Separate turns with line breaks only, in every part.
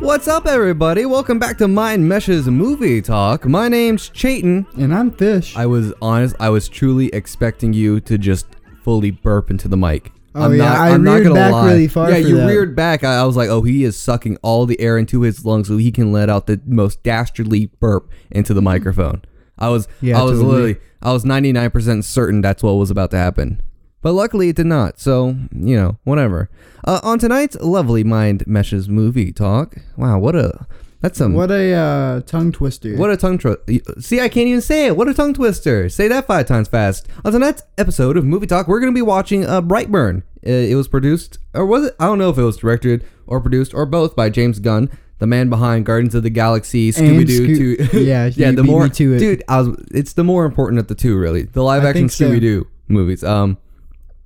What's up, everybody? Welcome back to Mind Meshes Movie Talk. My name's Chayton.
And I'm Fish.
I was honest, I was truly expecting you to just fully burp into the mic.
Oh, yeah, I reared back really far
Yeah, you
that.
reared back. I, I was like, oh, he is sucking all the air into his lungs so he can let out the most dastardly burp into the microphone. I was,
Yeah,
I was
totally.
literally, I was 99% certain that's what was about to happen. But luckily it did not. So, you know, whatever. Uh, on tonight's lovely Mind Meshes movie talk. Wow, what a, that's some,
What a uh, tongue twister.
what a tongue twister. See, I can't even say it. What a tongue twister. Say that five times fast. On tonight's episode of Movie Talk, we're going to be watching uh, Brightburn. Uh, it was produced, or was it? I don't know if it was directed or produced or both by James Gunn, the man behind Guardians of the Galaxy, Scooby Doo, two.
Yeah,
yeah. The more, dude, I was. It's the more important of the two, really. The live action. Scooby Doo movies. Um,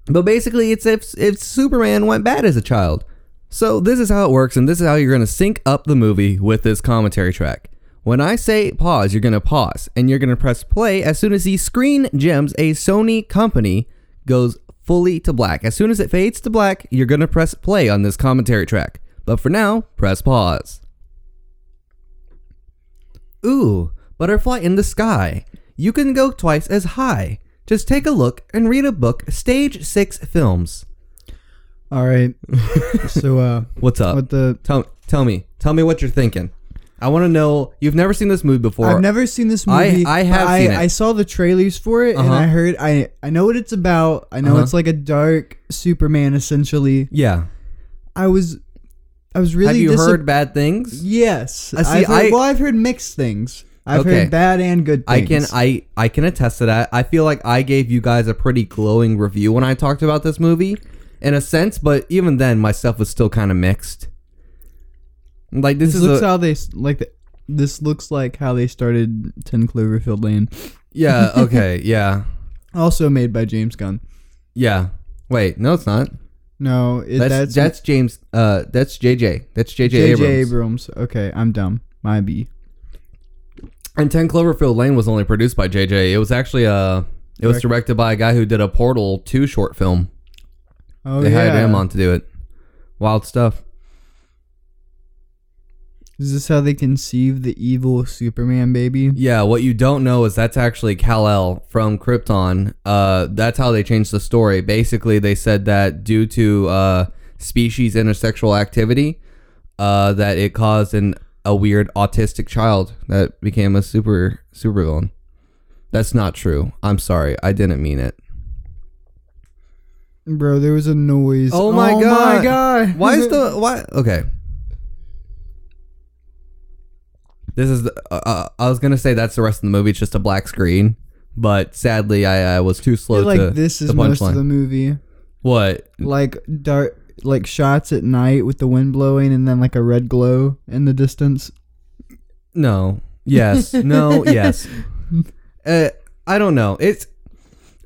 but basically, it's if if Superman went bad as a child. So this is how it works, and this is how you're going to sync up the movie with this commentary track. When I say pause, you're going to pause, and you're going to press play as soon as the screen gems, a Sony company, goes fully to black. As soon as it fades to black, you're going to press play on this commentary track. But for now, press pause. Ooh, butterfly in the sky. You can go twice as high. Just take a look and read a book, Stage 6 Films.
All right. so, uh,
What's up?
what the.
Tell, tell me. Tell me what you're thinking. I want to know. You've never seen this movie before.
I've never seen this movie.
I
but
have
I. I saw the trailers for it, and
Uh-huh.
I heard. I I know what it's about. I know
Uh-huh.
it's like a dark Superman, essentially.
Yeah.
I was, I was really.
Have you heard bad things?
Yes.
I see,
I've heard,
I-
well, I've heard mixed things. I've
Okay.
heard bad and good
I can I I can attest to that. I feel like I gave you guys a pretty glowing review when I talked about this movie, in a sense. But even then, my stuff was still kind of mixed. Like this,
This
is
looks
a,
how they like. The, this looks like how they started Ten Cloverfield Lane.
yeah okay yeah
Also made by James Gunn.
yeah. Wait, no, it's not.
No, it,
That's
that's
that's, James. Uh, that's JJ. That's JJ,
J.J.
Abrams.
Abrams. Okay, I'm dumb. My B.
And Ten Cloverfield Lane was only produced by JJ. It was actually uh, it was directed by a guy who did a Portal two short film.
Oh
they
yeah.
hired him on to do it. Wild stuff.
Is this how they conceive the evil Superman baby?
Yeah, what you don't know is that's actually Kal El from Krypton. Uh, that's how they changed the story. Basically, they said that due to uh, species intersexual activity, uh, that it caused an a weird autistic child that became a super supervillain. That's not true. I'm sorry. I didn't mean it.
Bro, there was a noise.
Oh my
my
God.
god.
Why is the why? Okay. This is. The, uh, uh, I was gonna say that's the rest of the movie. It's just a black screen, but sadly, I, I was too
I
slow
feel like
to
this is
the
most of the movie.
What?
Like dark like shots at night with the wind blowing and then like a red glow in the distance.
No. Yes. No. yes. Uh, I don't know. It's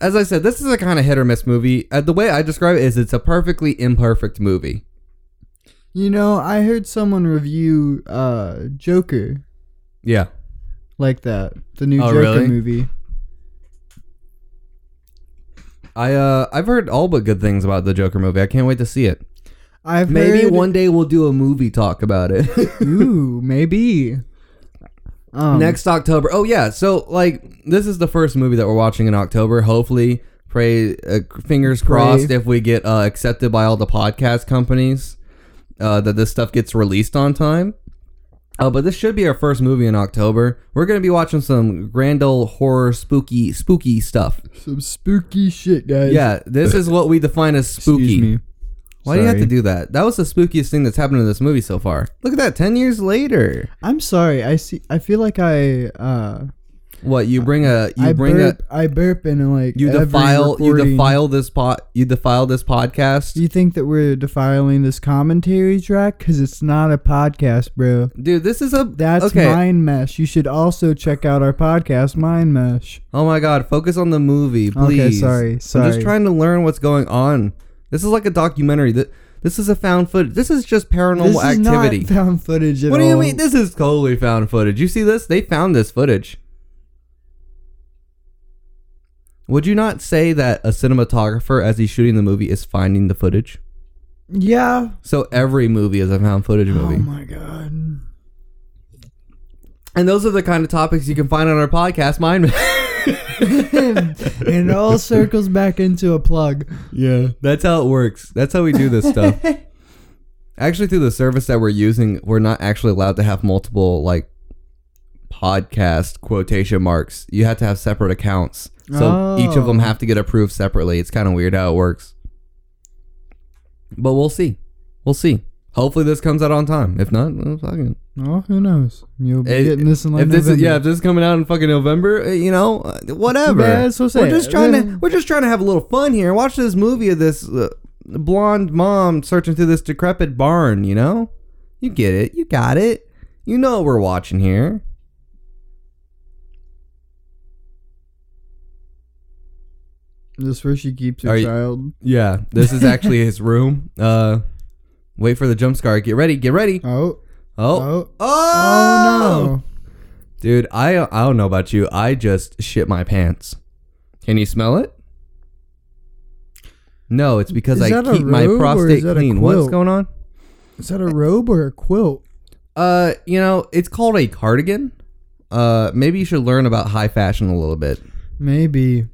as I said. This is a kind of hit or miss movie. Uh, the way I describe it is, it's a perfectly imperfect movie.
You know, I heard someone review uh Joker
Yeah.
like that. The new
Oh,
Joker
really?
movie.
I uh I've heard all but good things about the Joker movie. I can't wait to see it.
I've
Maybe
heard,
one day we'll do a movie talk about it.
Ooh, maybe. Um,
Next October. Oh yeah. So like this is the first movie that we're watching in October. Hopefully, pray uh, fingers
Pray.
crossed if we get uh, accepted by all the podcast companies uh, that this stuff gets released on time. Uh, but this should be our first movie in October. We're gonna be watching some grand old horror, spooky, spooky stuff.
some spooky shit, guys.
Yeah, this is what we define as spooky.
Excuse me.
Why do you have to do that? That was the spookiest thing that's happened in this movie so far. Look at that, ten years later.
I'm sorry. I see. I feel like I uh
What you bring a you
I
bring
burp, I burp in like
a you defile you defile this pot you defile this podcast.
Do you think that we're defiling this commentary track? Because it's not a podcast, bro.
Dude, this is a
That's
okay.
Mind Mesh. You should also check out our podcast, Mind Mesh.
Oh my god, focus on the movie, please.
Okay,
please.
sorry,
I'm just trying to learn what's going on. This is like a documentary. That this is a found footage. This is just paranormal
this is
activity.
found footage at
what do you
all.
mean? This is totally found footage. You see this? They found this footage. Would you not say that a cinematographer, as he's shooting the movie, is finding the footage?
Yeah.
So every movie is a found footage
oh
movie.
Oh my god.
and those are the kind of topics you can find on our podcast, Mind.
and it all circles back into a plug.
yeah, that's how it works. That's how we do this stuff. actually, through the service that we're using, we're not actually allowed to have multiple like podcast quotation marks. You have to have separate accounts. So each of them
Oh.
have to get approved separately. It's kind of weird how it works. But we'll see. We'll see. Hopefully this comes out on time. If not, well, fucking.
Oh, who knows? You'll be
Eh,
getting this in like
if this is
November.
yeah, if this is coming out in fucking November, uh, you know, uh, whatever.
Yeah, that's what I'm
we're just trying to we're just trying to have a little fun here. Watch this movie of this uh, blonde mom searching through this decrepit barn. You know, you get it. You got it. You know what we're watching here.
This where she keeps her
Are you-
child.
Yeah, this is actually his room. Uh, wait for the jump scare. Get ready. Get ready.
Oh.
Oh,
Oh.
oh,
Oh no.
dude! I I don't know about you. I just shit my pants. Can you smell it? No, it's because
Is
I
that a
keep my
robe or
prostate
is that a
clean. What's
quilt?
going on?
Is that a robe or a quilt?
Uh, you know, it's called a cardigan. Uh, maybe you should learn about high fashion a little bit.
Maybe.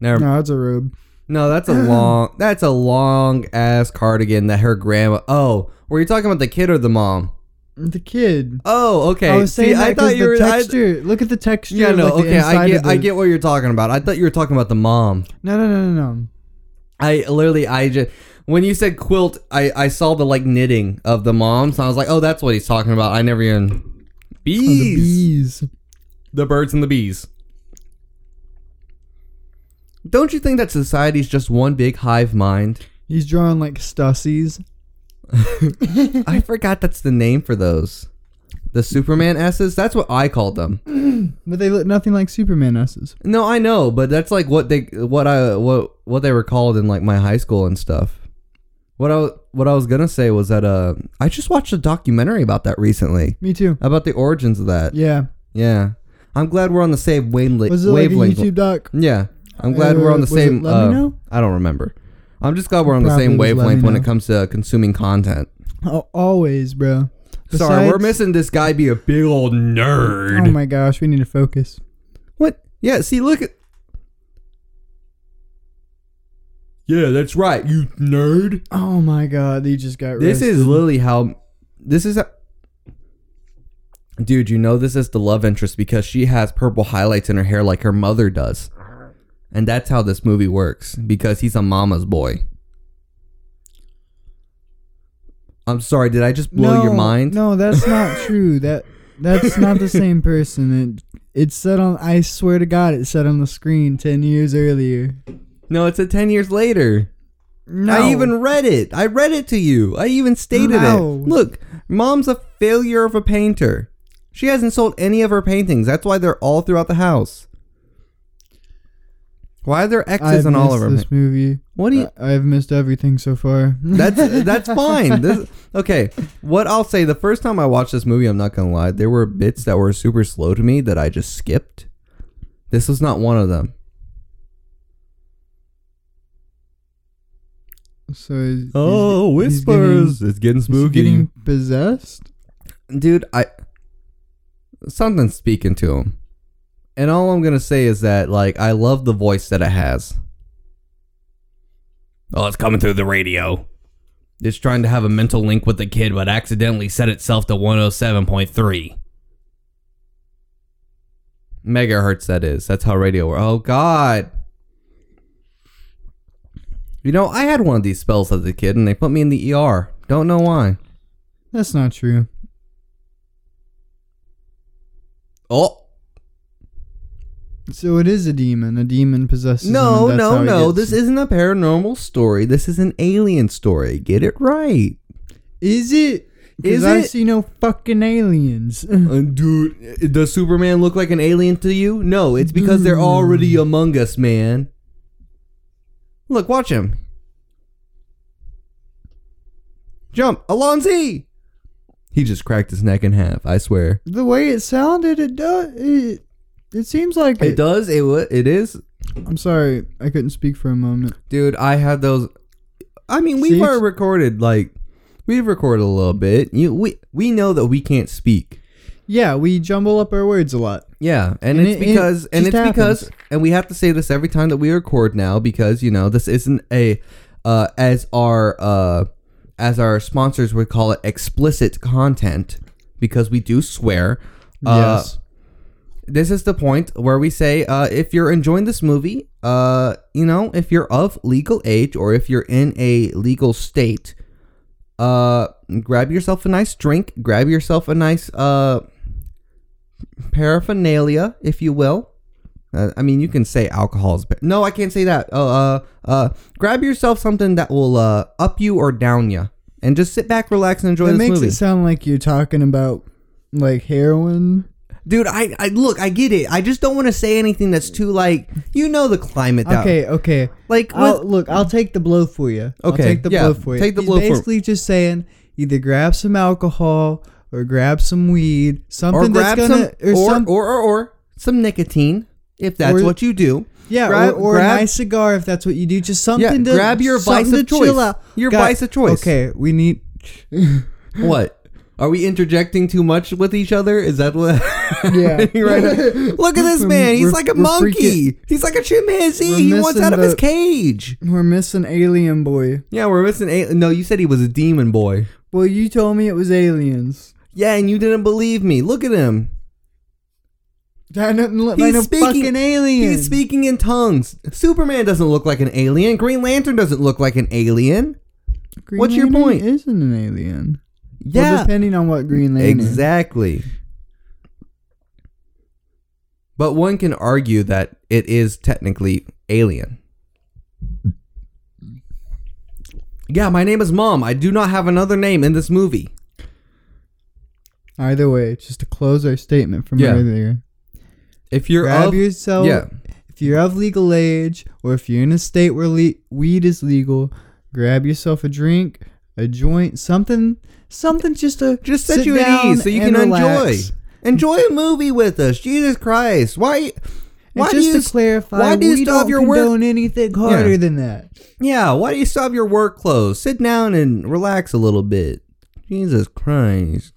Never. No,
it's a robe.
No, that's a long. That's a long ass cardigan that her grandma. Oh, were you talking about the kid or the mom?
The kid.
Oh, okay.
I was saying
See,
that
I thought you were.
the
I-
texture. look at the texture.
yeah, no,
like,
okay. I get. I get what you're talking about. I thought you were talking about the mom.
No, no, no, no, no.
I literally, I just when you said quilt, I I saw the like knitting of the mom, so I was like, oh, that's what he's talking about. I never even
Oh,
bees,
the bees.
the birds and the bees. Don't you think that society's just one big hive mind?
He's drawing like Stussies.
I forgot that's the name for those. The Superman S's. That's what I called them.
But they look nothing like Superman S's.
No, I know, but that's like what they what I what what they were called in like my high school and stuff. What I what I was gonna say was that uh I just watched a documentary about that recently
Me too.
about the origins of that.
Yeah.
Yeah, I'm glad we're on the same wavelength.
Was it like a
wavelength.
YouTube doc?
Yeah, I'm glad we're
Uh,
on the same.
Let Me
uh? I don't remember. I'm just glad we're on the
Probably
same
was Let Me
wavelength when it comes to consuming content.
Oh, always, bro.
Sorry, we're missing this guy be a big old nerd.
Oh my gosh, we need to focus.
What? Yeah, see, look at. Yeah, that's right, you nerd.
Oh my god, he just got
This is literally how. This is. A, dude, you know this is the love interest because she has purple highlights in her hair like her mother does. And that's how this movie works because he's a mama's boy. I'm sorry, did I just blow
no,
your mind?
No, that's not true. That that's not the same person. It it said on I swear to God, it said on the screen ten years earlier.
No, it's a 10 years later.
No,
I even read it. I read it to you. I even stated
No.
it. Look, mom's a failure of a painter. She hasn't sold any of her paintings. That's why they're all throughout the house. Why are there X's
I've
on all of her?
this movie.
What do you?
I- I've missed everything so far.
That's that's fine. This, okay, what I'll say the first time I watched this movie, I'm not gonna lie, there were bits that were super slow to me that I just skipped. This was not one of them.
so he's- he's-
Oh,
he's
whispers! it's getting
Getting, is he
spooky,
getting possessed.
dude. I something's speaking to him, and all I'm gonna say is that like I love the voice that it has. Oh, it's coming through the radio. It's trying to have a mental link with the kid, but accidentally set itself to 107.3 megahertz. That is. That's how radio works. Oh God. You know, I had one of these spells as a kid, and they put me in the ER. Don't know why.
That's not true.
Oh
So it is a demon. A demon possesses.
no,
that's
no, no! This isn't a paranormal story. This is an alien story. Get it right.
Is it?
Is
I
it?
see no fucking aliens.
Uh, dude, does Superman look like an alien to you? No, it's because they're already among us, man. Look, watch him. Jump, Alonzi! He just cracked his neck in half. I swear.
the way it sounded, it does. It, it seems like
It does. It wa- It is,
I'm sorry, I couldn't speak for a moment.
dude. I had those. I mean, we've
See?
already recorded like we've recorded a little bit. You we we know that we can't speak.
Yeah, we jumble up our words a lot.
Yeah, and,
And
it's
it- it
because and
just
it's because and we have to say this every time that we record now because you know this isn't a uh as our uh as our sponsors would call it explicit content because we do swear. Uh,
yes.
This is the point where we say uh, if you're enjoying this movie uh, you know if you're of legal age or if you're in a legal state uh, grab yourself a nice drink grab yourself a nice uh, paraphernalia if you will uh, I mean, you can say alcohol is. Ba- no, I can't say that. Uh, uh, uh, grab yourself something that will uh, up you or down you, and just sit back, relax, and enjoy this.
It
this
makes
movie.
it sound like you're talking about like heroin.
Dude, I, I look, I get it. I just don't want to say anything that's too like, you know, the climate. That,
Okay, okay.
like,
I'll,
with,
look, I'll take the blow for you. I'll
Okay,
take the
yeah,
blow for you.
take the
He's
blow for-
basically just saying either grab some alcohol or grab some weed, something
or grab
that's gonna
some,
or,
or,
some
or, or, or some nicotine if that's
Or-
what you do.
yeah,
grab-
or, or
grab-
a nice cigar if that's what you do. Just something
Yeah,
to
grab your vice
something
of
to chill
choice.
out.
Your vice of choice.
Okay, we need.
What? Are we interjecting too much with each other? Is that what?
Yeah.
right. Look at this man. He's
we're-
like a monkey. He's like a chimpanzee. He wants out of his cage.
We're missing Alien Boy.
Yeah, we're missing. A- no, you said he was a demon boy.
Well, you told me it was aliens.
Yeah, and you didn't believe me. Look at him.
That doesn't look
He's
like no
speaking-
fucking alien.
He's speaking in tongues. Superman doesn't look like an alien. Green Lantern doesn't look like an alien.
Green
What's your
Lantern
point?
Isn't an alien.
Yeah,
Well, depending on what Green Lantern.
exactly. But one can argue that it is technically alien. Yeah, my name is Mom. I do not have another name in this movie.
Either way, just to close our statement from
Yeah.
earlier.
If you're
grab
of,
yourself.
yeah,
If you're of legal age, or if you're in a state where le- weed is legal, grab yourself a drink, a joint, something, something just to
just set
sit
you at ease so you can enjoy.
relax.
Enjoy a movie with us. Jesus Christ. Why why
and
do
just
you
to clarify,
why do you
we
have
don't
your work-
condone anything harder
Yeah.
than that.
Yeah, why do you stop your work clothes? Sit down and relax a little bit. Jesus Christ.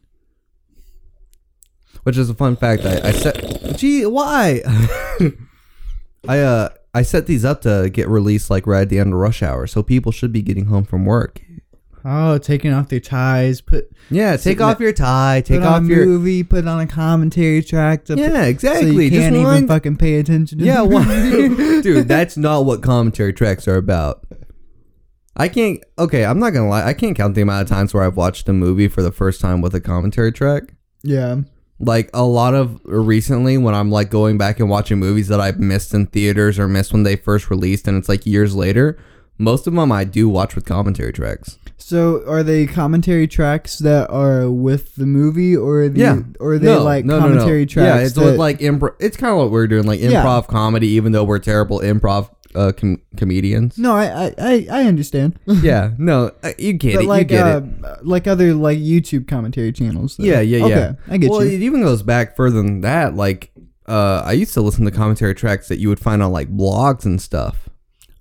Which is a fun fact. I, I set. Gee, why? I uh I set these up to get released like right at the end of rush hour, so people should be getting home from work.
Oh, taking off their ties, put
Yeah, take off your tie, take off your.
movie, put on a commentary track. To
Yeah,
so
exactly.
you
Just
can't even fucking pay attention. to
Yeah,
the
dude, that's not what commentary tracks are about. I can't. Okay, I'm not gonna lie. I can't count the amount of times where I've watched a movie for the first time with a commentary track.
yeah.
Like a lot of recently, when I'm like going back and watching movies that I've missed in theaters or missed when they first released, and it's like years later. Most of them I do watch with commentary tracks.
So are they commentary tracks that are with the movie, or the,
Yeah.
or are they
no,
like
no, no, no.
commentary tracks?
Yeah, it's
that,
like improv. It's kind of what we're doing, like
Yeah.
improv comedy, even though we're terrible improv uh, com- comedians.
no, I, I, I, understand.
yeah, no, you get
but
it.
like,
you get
uh,
it.
like other like YouTube commentary channels. though.
Yeah, yeah, yeah.
I get
well,
you.
it even goes back further than that. Like, uh, I used to listen to commentary tracks that you would find on like blogs and stuff.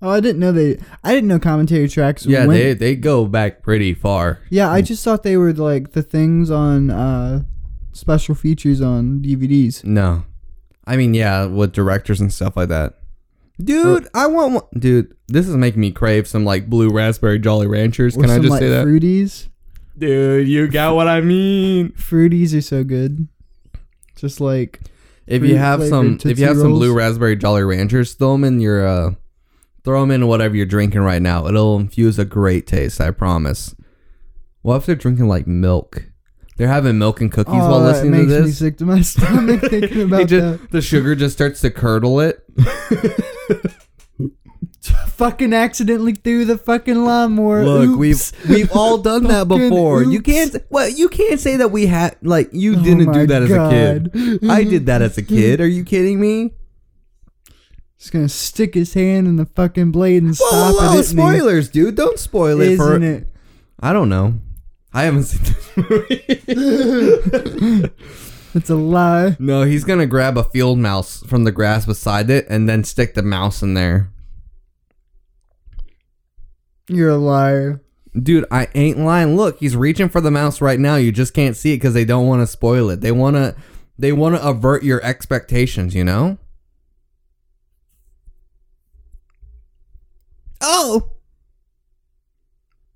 Oh, I didn't know they. I didn't know commentary tracks.
Yeah,
went-
they they go back pretty far.
Yeah, I just thought they were like the things on uh special features on DVDs.
No, I mean, yeah, with directors and stuff like that. Dude, I want one. Dude, this is making me crave some like blue raspberry Jolly Ranchers.
Or
Can I just
like
say that?
Fruities.
Dude, you got what I mean.
Fruities are so good. Just like
If you have some, if you have some blue raspberry Jolly Ranchers, throw them in your, uh, throw them in whatever you're drinking right now. It'll infuse a great taste. I promise. What if they're drinking like milk? They're having milk and cookies while
oh, that
listening to
makes me
this.
sick to my stomach thinking
It
about
just-
that.
the sugar just starts to curdle it.
Fucking accidentally threw the fucking lawnmower.
Look, we've we've all done that
Fucking
before. You
oops.
can't. Well, you can't say that we had like you
Oh
didn't
my
do that as a kid. I did that as a kid. Are you kidding me?
Just gonna stick his hand in the fucking blade and stop
whoa, whoa,
it.
spoilers, dude! Don't spoil it for.
Isn't it?
I don't know. I haven't seen this movie.
It's a lie.
no, he's gonna grab a field mouse from the grass beside it and then stick the mouse in there.
You're a liar.
Dude, I ain't lying. Look, he's reaching for the mouse right now. You just can't see it because they don't want to spoil it. They want to, they want to avert your expectations. You know. Oh.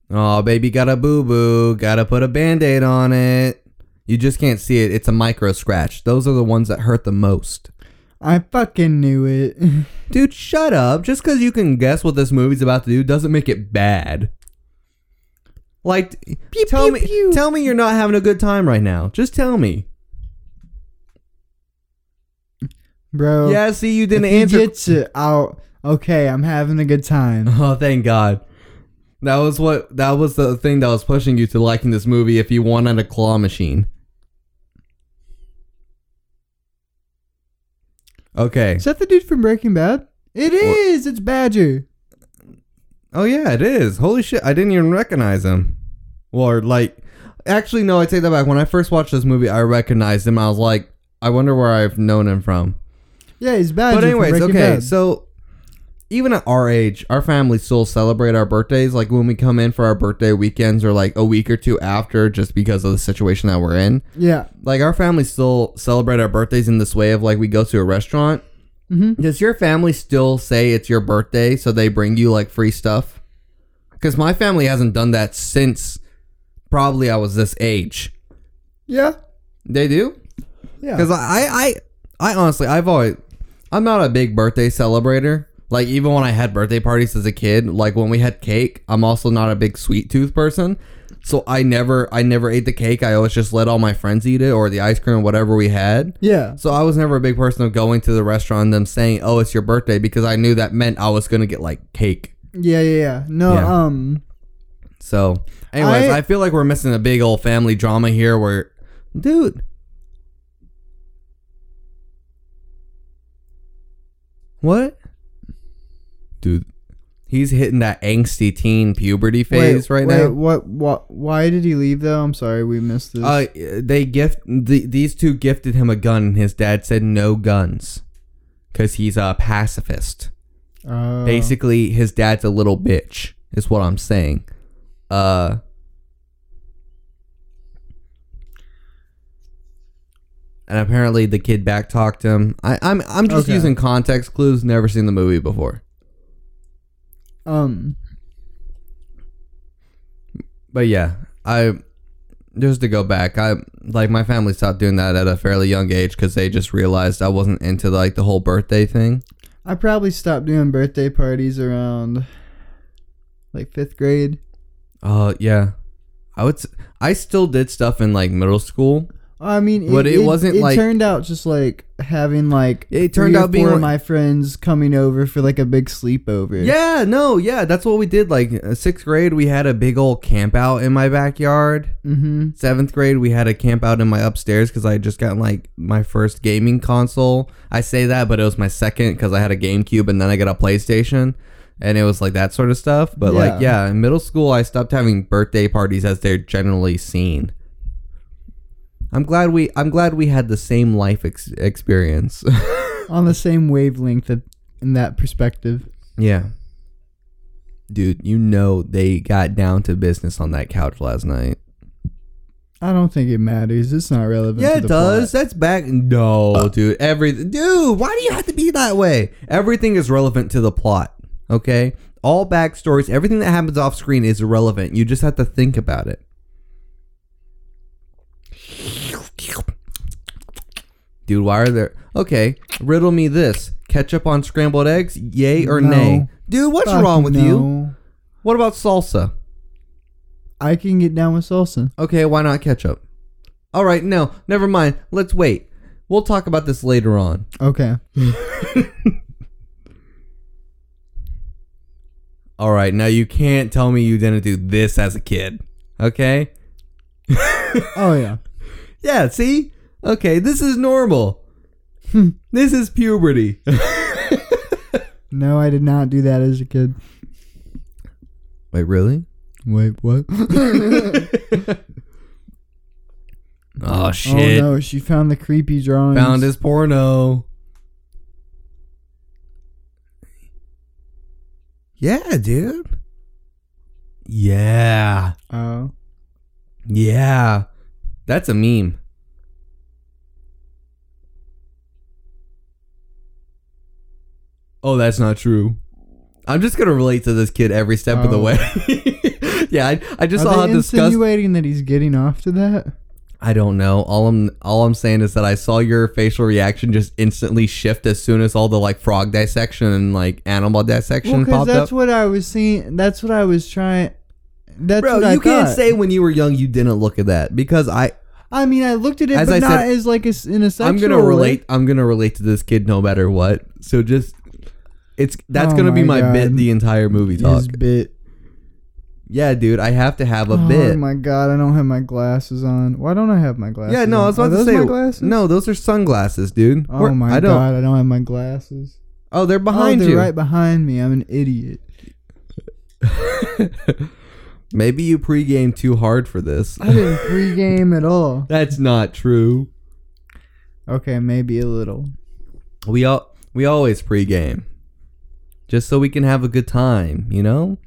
Oh, baby, got a boo boo. Gotta put a band aid on it. You just can't see it. It's a micro scratch. Those are the ones that hurt the most.
I fucking knew it.
Dude, shut up. Just because you can guess what this movie's about to do doesn't make it bad. Like, tell
pew,
me,
pew.
tell me you're not having a good time right now. Just tell me.
Bro.
yeah, see, you didn't answer.
gets it out. Okay, I'm having a good time.
Oh, thank God. That was what. That was the thing that was pushing you to liking this movie. If you wanted a claw machine. Okay.
Is that the dude from Breaking Bad? It is. It's Badger.
Oh yeah, it is. Holy shit, I didn't even recognize him. Or like actually no, I take that back. When I first watched this movie, I recognized him. I was like, I wonder where I've known him from.
Yeah, he's Badger.
but anyways, okay.
Bad.
So even at our age, our family still celebrate our birthdays like when we come in for our birthday weekends or like a week or two after just because of the situation that we're in.
yeah.
Like our family still celebrate our birthdays in this way of like we go to a restaurant.
Mm-hmm.
Does your family still say it's your birthday so they bring you like free stuff? Because my family hasn't done that since probably I was this age.
Yeah.
They do?
Yeah.
Because I, I, I honestly, I've always, I'm not a big birthday celebrator. Like even when I had birthday parties as a kid, like when we had cake, I'm also not a big sweet tooth person. So I never, I never ate the cake. I always just let all my friends eat it or the ice cream, whatever we had.
Yeah.
So I was never a big person of going to the restaurant and them saying, "Oh, it's your birthday," because I knew that meant I was gonna get like cake.
Yeah, yeah, yeah. No,
Yeah.
um,
So, anyways, I,
I-
feel like we're missing a big old family drama here. Where, dude, what, dude? He's hitting that angsty teen puberty phase right
wait,
now.
What? What? Why did he leave though? I'm sorry, we missed this.
Uh, they gift the, these two gifted him a gun, and his dad said no guns, because he's a pacifist.
Uh,
Basically, his dad's a little bitch, is what I'm saying. Uh, and apparently the kid backtalked him. I, I'm I'm just
Okay.
using context clues. Never seen the movie before,
Um.
but yeah, I just to go back. I like my family stopped doing that at a fairly young age because they just realized I wasn't into like the whole birthday thing.
I probably stopped doing birthday parties around like fifth grade.
Uh, yeah, I would. I still did stuff in like middle school.
I mean,
But it wasn't
it
like-
turned out just like having like
It turned out being
four of
like-
my friends coming over for like a big sleepover.
Yeah, no, yeah, that's what we did. Like uh, sixth grade, we had a big old camp out in my backyard.
Mm-hmm.
Seventh grade, we had a camp out in my upstairs because I had just gotten like my first gaming console. I say that, but it was my second because I had a GameCube and then I got a PlayStation, and it was like that sort of stuff. But like,
Yeah.
yeah, in middle school, I stopped having birthday parties as they're generally seen. I'm glad we I'm glad we had the same life ex- experience.
On the same wavelength of, in that perspective.
Yeah. Dude, you know they got down to business on that couch last night.
I don't think it matters. It's not relevant.
Yeah, it does.
plot.
That's back. No, dude. Every dude, why do you have to be that way? Everything is relevant to the plot. Okay, all backstories, everything that happens off screen is irrelevant. You just have to think about it. Dude, why are there? Okay, riddle me this: ketchup on scrambled eggs, yay or
No.
nay? Dude, what's
Fuck
wrong with you?
no.
What about salsa?
I can get down with salsa.
Okay, why not ketchup? All right, no, never mind. Let's wait. We'll talk about this later on.
Okay.
All right, now you can't tell me you didn't do this as a kid. Okay?
Oh yeah.
Yeah, see? Okay, this is normal. Hmm, this is puberty.
No, I did not do that as a kid.
Wait, really?
Wait, what?
Oh shit.
Oh no, she found the creepy drawings.
Found his porno. Yeah, dude. Yeah.
Oh.
Yeah. That's a meme. Oh, that's not true. I'm just gonna relate to this kid every step of the
Oh.
way. yeah, I, I just
Are
saw how
they
disgust.
insinuating that he's getting off to that?
I don't know. All I'm all I'm saying is that I saw your facial reaction just instantly shift as soon as all the like frog dissection and like animal dissection
Well, because
popped
that's
up.
what I was seeing. That's what I was trying. That's
Bro,
what
you
I
can't
thought.
say when you were young you didn't look at that because I
I mean, I looked at it,
As
but
I
not
said,
as like a, s- in a sexual
I'm gonna
way.
relate. I'm gonna relate to this kid no matter what. So just it's that's
Oh
gonna be
my
my bit
God.
the entire movie talk.
His bit.
Yeah, dude, I have to have a bit.
oh
bit.
my god, I don't have my glasses on. Why don't I have my glasses?
yeah, no,
on?
I was about
Are
to
those
say
my glasses.
no. Those are sunglasses, dude.
Oh
We're-
my
I don't.
god, I don't have my glasses.
Oh, they're oh, behind
oh, they're
you.
right behind me. I'm an idiot.
Maybe you pregame too hard for this.
I didn't pregame at all.
That's not true.
Okay, maybe a little.
We all we always pregame, just so we can have a good time. You know.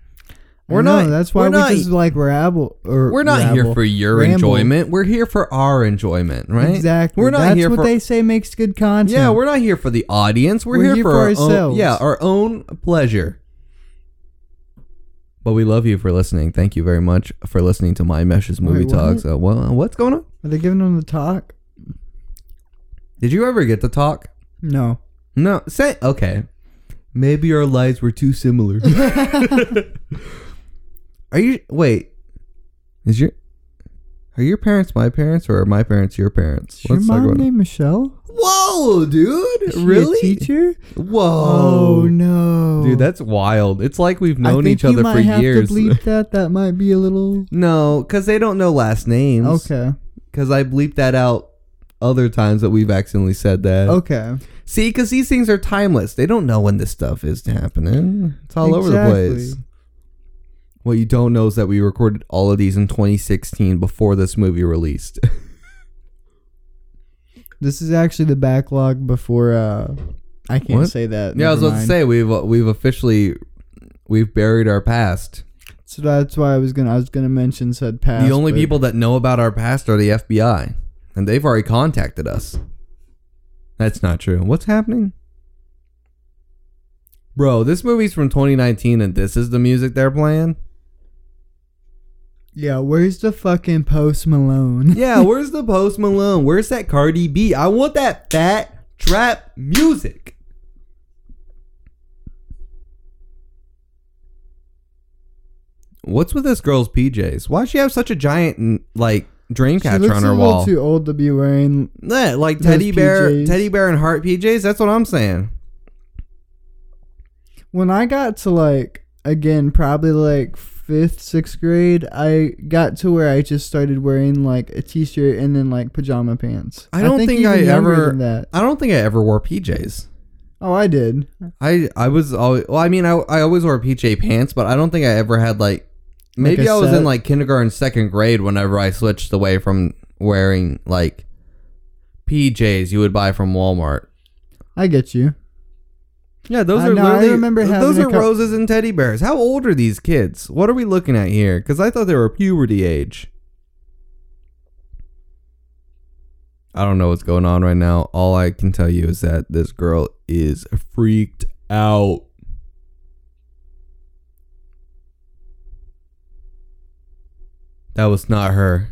We're
know,
not.
That's why
we're
we
not,
just like rabble. Or
We're not here for your
Ramble.
enjoyment. We're here for our enjoyment, right?
Exactly.
We're not
That's
here
what
for.
they say makes good content.
yeah, we're not here for the audience. We're,
We're
here,
here
for,
for
our
ourselves.
Own, yeah, our own pleasure. But we love you for listening. Thank you very much for listening to my meshes movie
Wait.
Uh, well, what's going on?
Are they giving them the talk?
Did you ever get to talk?
No.
No. Say okay. Maybe our lives were too similar. Are you wait? Is your are your parents my parents or are my parents your parents?
Is your mom named Michelle?
Whoa, dude!
Is
really?
A teacher?
Whoa,
Oh no,
dude, that's wild. It's like we've known each other for
have
years.
to bleep that. That might be a little.
no, because they don't know last names.
Okay.
Because I bleeped that out other times that we've accidentally said that.
Okay.
See, because these things are timeless. They don't know when this stuff is happening. It's all over the place. What you don't know is that we recorded all of these in 2016 before this movie released.
This is actually the backlog before. uh I can't
What?
say that.
yeah, I was
never
about to say we've we've officially we've buried our past.
So that's why I was gonna. I was gonna mention said past.
the only people that know about our past are the FBI, and they've already contacted us. That's not true. What's happening? Bro, this movie's from 2019 and this is the music they're playing?
Yeah, where's the fucking Post Malone?
Yeah, where's the Post Malone? Where's that Cardi B? I want that fat trap music. What's with this girl's PJs? Why does she have such a giant like dream
she
catcher
looks
on
a
her
little
wall?
too old to be wearing.
Yeah, like teddy bear,
PJs.
teddy bear and heart PJs. That's what I'm saying.
When I got to like again, probably like fifth, sixth grade, I got to where I just started wearing like a t-shirt and then like pajama pants.
I don't think
even
I ever-
that.
I don't think I ever wore PJs.
Oh, I did.
I I was always well. I mean, I I always wore PJ pants, but I don't think I ever had like. Maybe I was
set?
in like kindergarten, second grade whenever I switched away from wearing like PJs you would buy from Walmart.
I get you.
Yeah, those
I
are
know, I
literally
remember having
those are roses and teddy bears. How old are these kids? What are we looking at here? Because I thought they were puberty age. I don't know what's going on right now. All I can tell you is that this girl is freaked out. That was not her.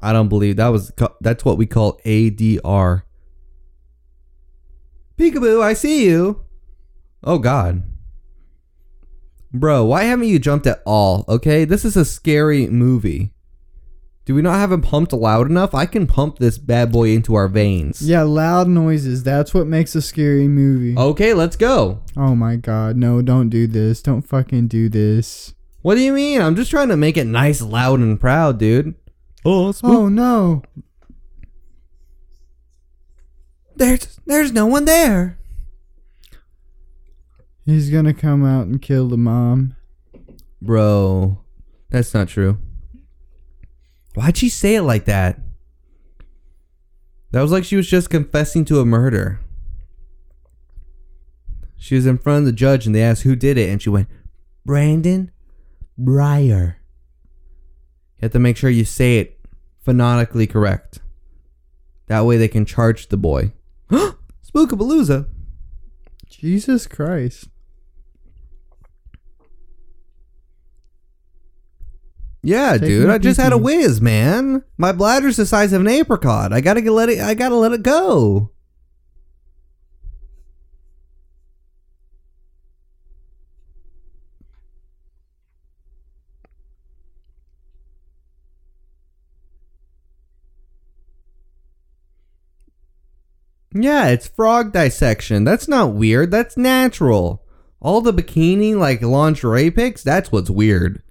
I don't believe that was that's what we call ADR. Peekaboo, I see you. Oh god. Bro, why haven't you jumped at all? Okay, this is a scary movie. Do we not have him pumped loud enough? I can pump this bad boy into our veins.
Yeah, loud noises. That's what makes a scary movie.
Okay, let's go.
Oh my god, no, don't do this. Don't fucking do this.
What do you mean? I'm just trying to make it nice, loud, and proud, dude. Oh,
Oh no.
there's there's no one there.
He's gonna come out and kill the mom.
Bro, that's not true. Why'd she say it like that? That was like she was just confessing to a murder. She was in front of the judge and they asked who did it, and she went, Brandon, Breyer. You have to make sure you say it phonetically correct. That way they can charge the boy. Spookapalooza.
Jesus Christ.
Yeah,
Taking
dude. I just had a whiz, man. My bladder's the size of an apricot. I gotta get let it. I gotta let it go. Yeah, it's frog dissection. That's not weird. That's natural. All the bikini like lingerie pics. That's what's weird.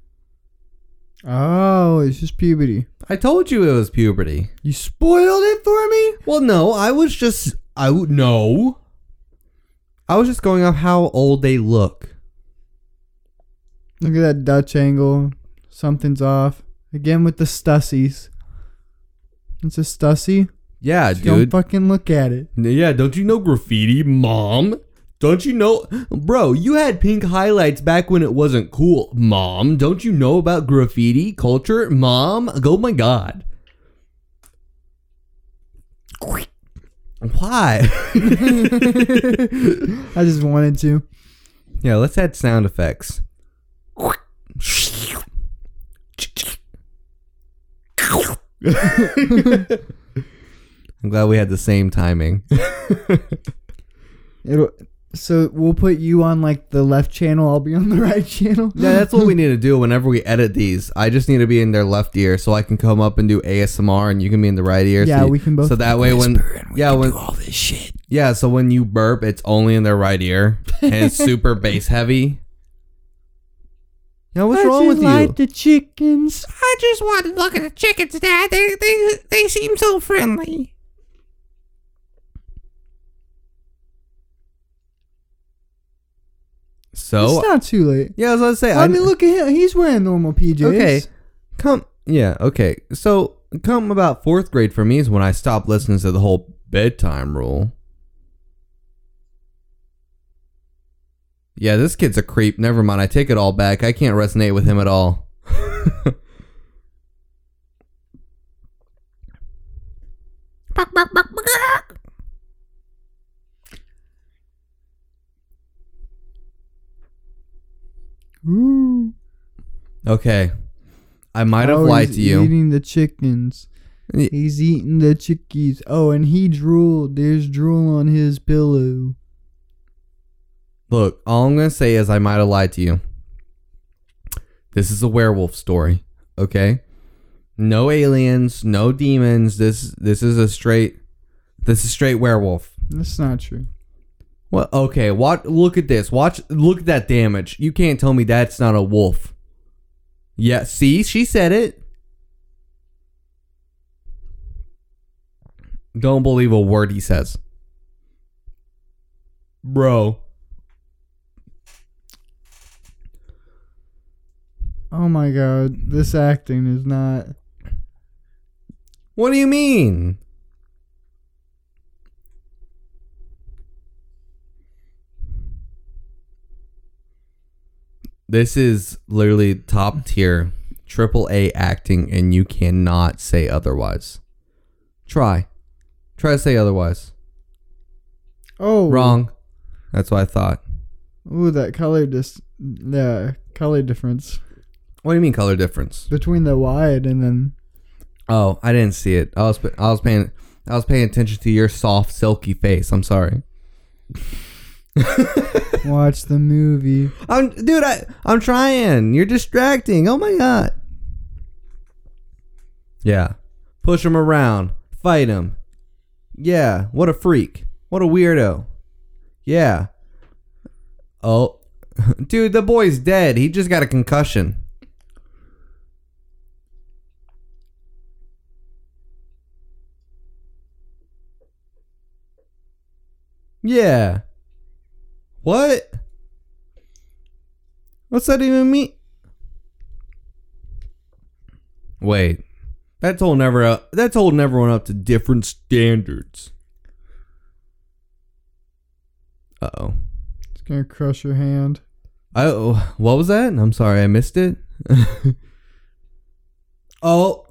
Oh, it's just puberty.
I told you it was puberty.
You spoiled it for me?
Well, no, I was just I no. I was just going off how old they look.
Look at that Dutch angle. Something's off. Again with the Stussies. It's a Stussie.
Yeah, dude.
Don't fucking look at it.
Yeah, don't you know graffiti, mom? Don't you know, bro? You had pink highlights back when it wasn't cool, mom. Don't you know about graffiti culture, mom? Oh my god. Why?
I just wanted to.
yeah, let's add sound effects. I'm glad we had the same timing.
It'll so we'll put you on like the left channel, I'll be on the right channel.
Yeah, that's what we need to do whenever we edit these. I just need to be in their left ear so I can come up and do ASMR and you can be in the right ear.
Yeah,
so,
we can both
So that way when yeah when
all this shit.
yeah so when you burp it's only in their right ear and it's super bass heavy. Yeah, what's wrong with you?
Like the chickens.
I just want to look at the chickens, Dad. They they they seem so friendly.
So
it's not too late.
yeah, I was gonna say
I mean, look at him. He's wearing normal PJs.
Okay. Come, yeah, okay. So, come about fourth grade for me is when I stopped listening to the whole bedtime rule. Yeah, this kid's a creep. Never mind. I take it all back. I can't resonate with him at all.
Ooh.
okay. I might have
Oh,
lied to you.
Eating the chickens. He's eating the chickies. Oh, and he drooled. There's drool on his pillow.
Look, all I'm going to say is I might have lied to you. This is a werewolf story, okay? No aliens, no demons. This this is a straight this is straight werewolf.
That's not true.
Well, okay. What? Look at this. Watch. Look at that damage. You can't tell me that's not a wolf. Yeah. See, she said it. Don't believe a word he says, bro.
Oh my god, this acting is not.
What do you mean? This is literally top tier, triple A acting, and you cannot say otherwise. Try. Try to say otherwise.
Oh,
Wrong. That's what I thought.
Ooh, that color dis. Yeah, color difference
What do you mean color difference?
between the wide and then.
Oh, I didn't see it. I was I was paying I was paying attention to your soft silky face. I'm sorry.
Watch the movie.
I'm dude, I I'm trying. You're distracting. Oh my god. Yeah. Push him around. Fight him. Yeah, what a freak. What a weirdo. Yeah. Oh. Dude, the boy's dead. He just got a concussion. Yeah. What? What's that even mean? Wait. That's holding never up. That's holding everyone up to different standards. Uh oh.
It's gonna crush your hand.
Oh, what was that? I'm sorry, I missed it. oh.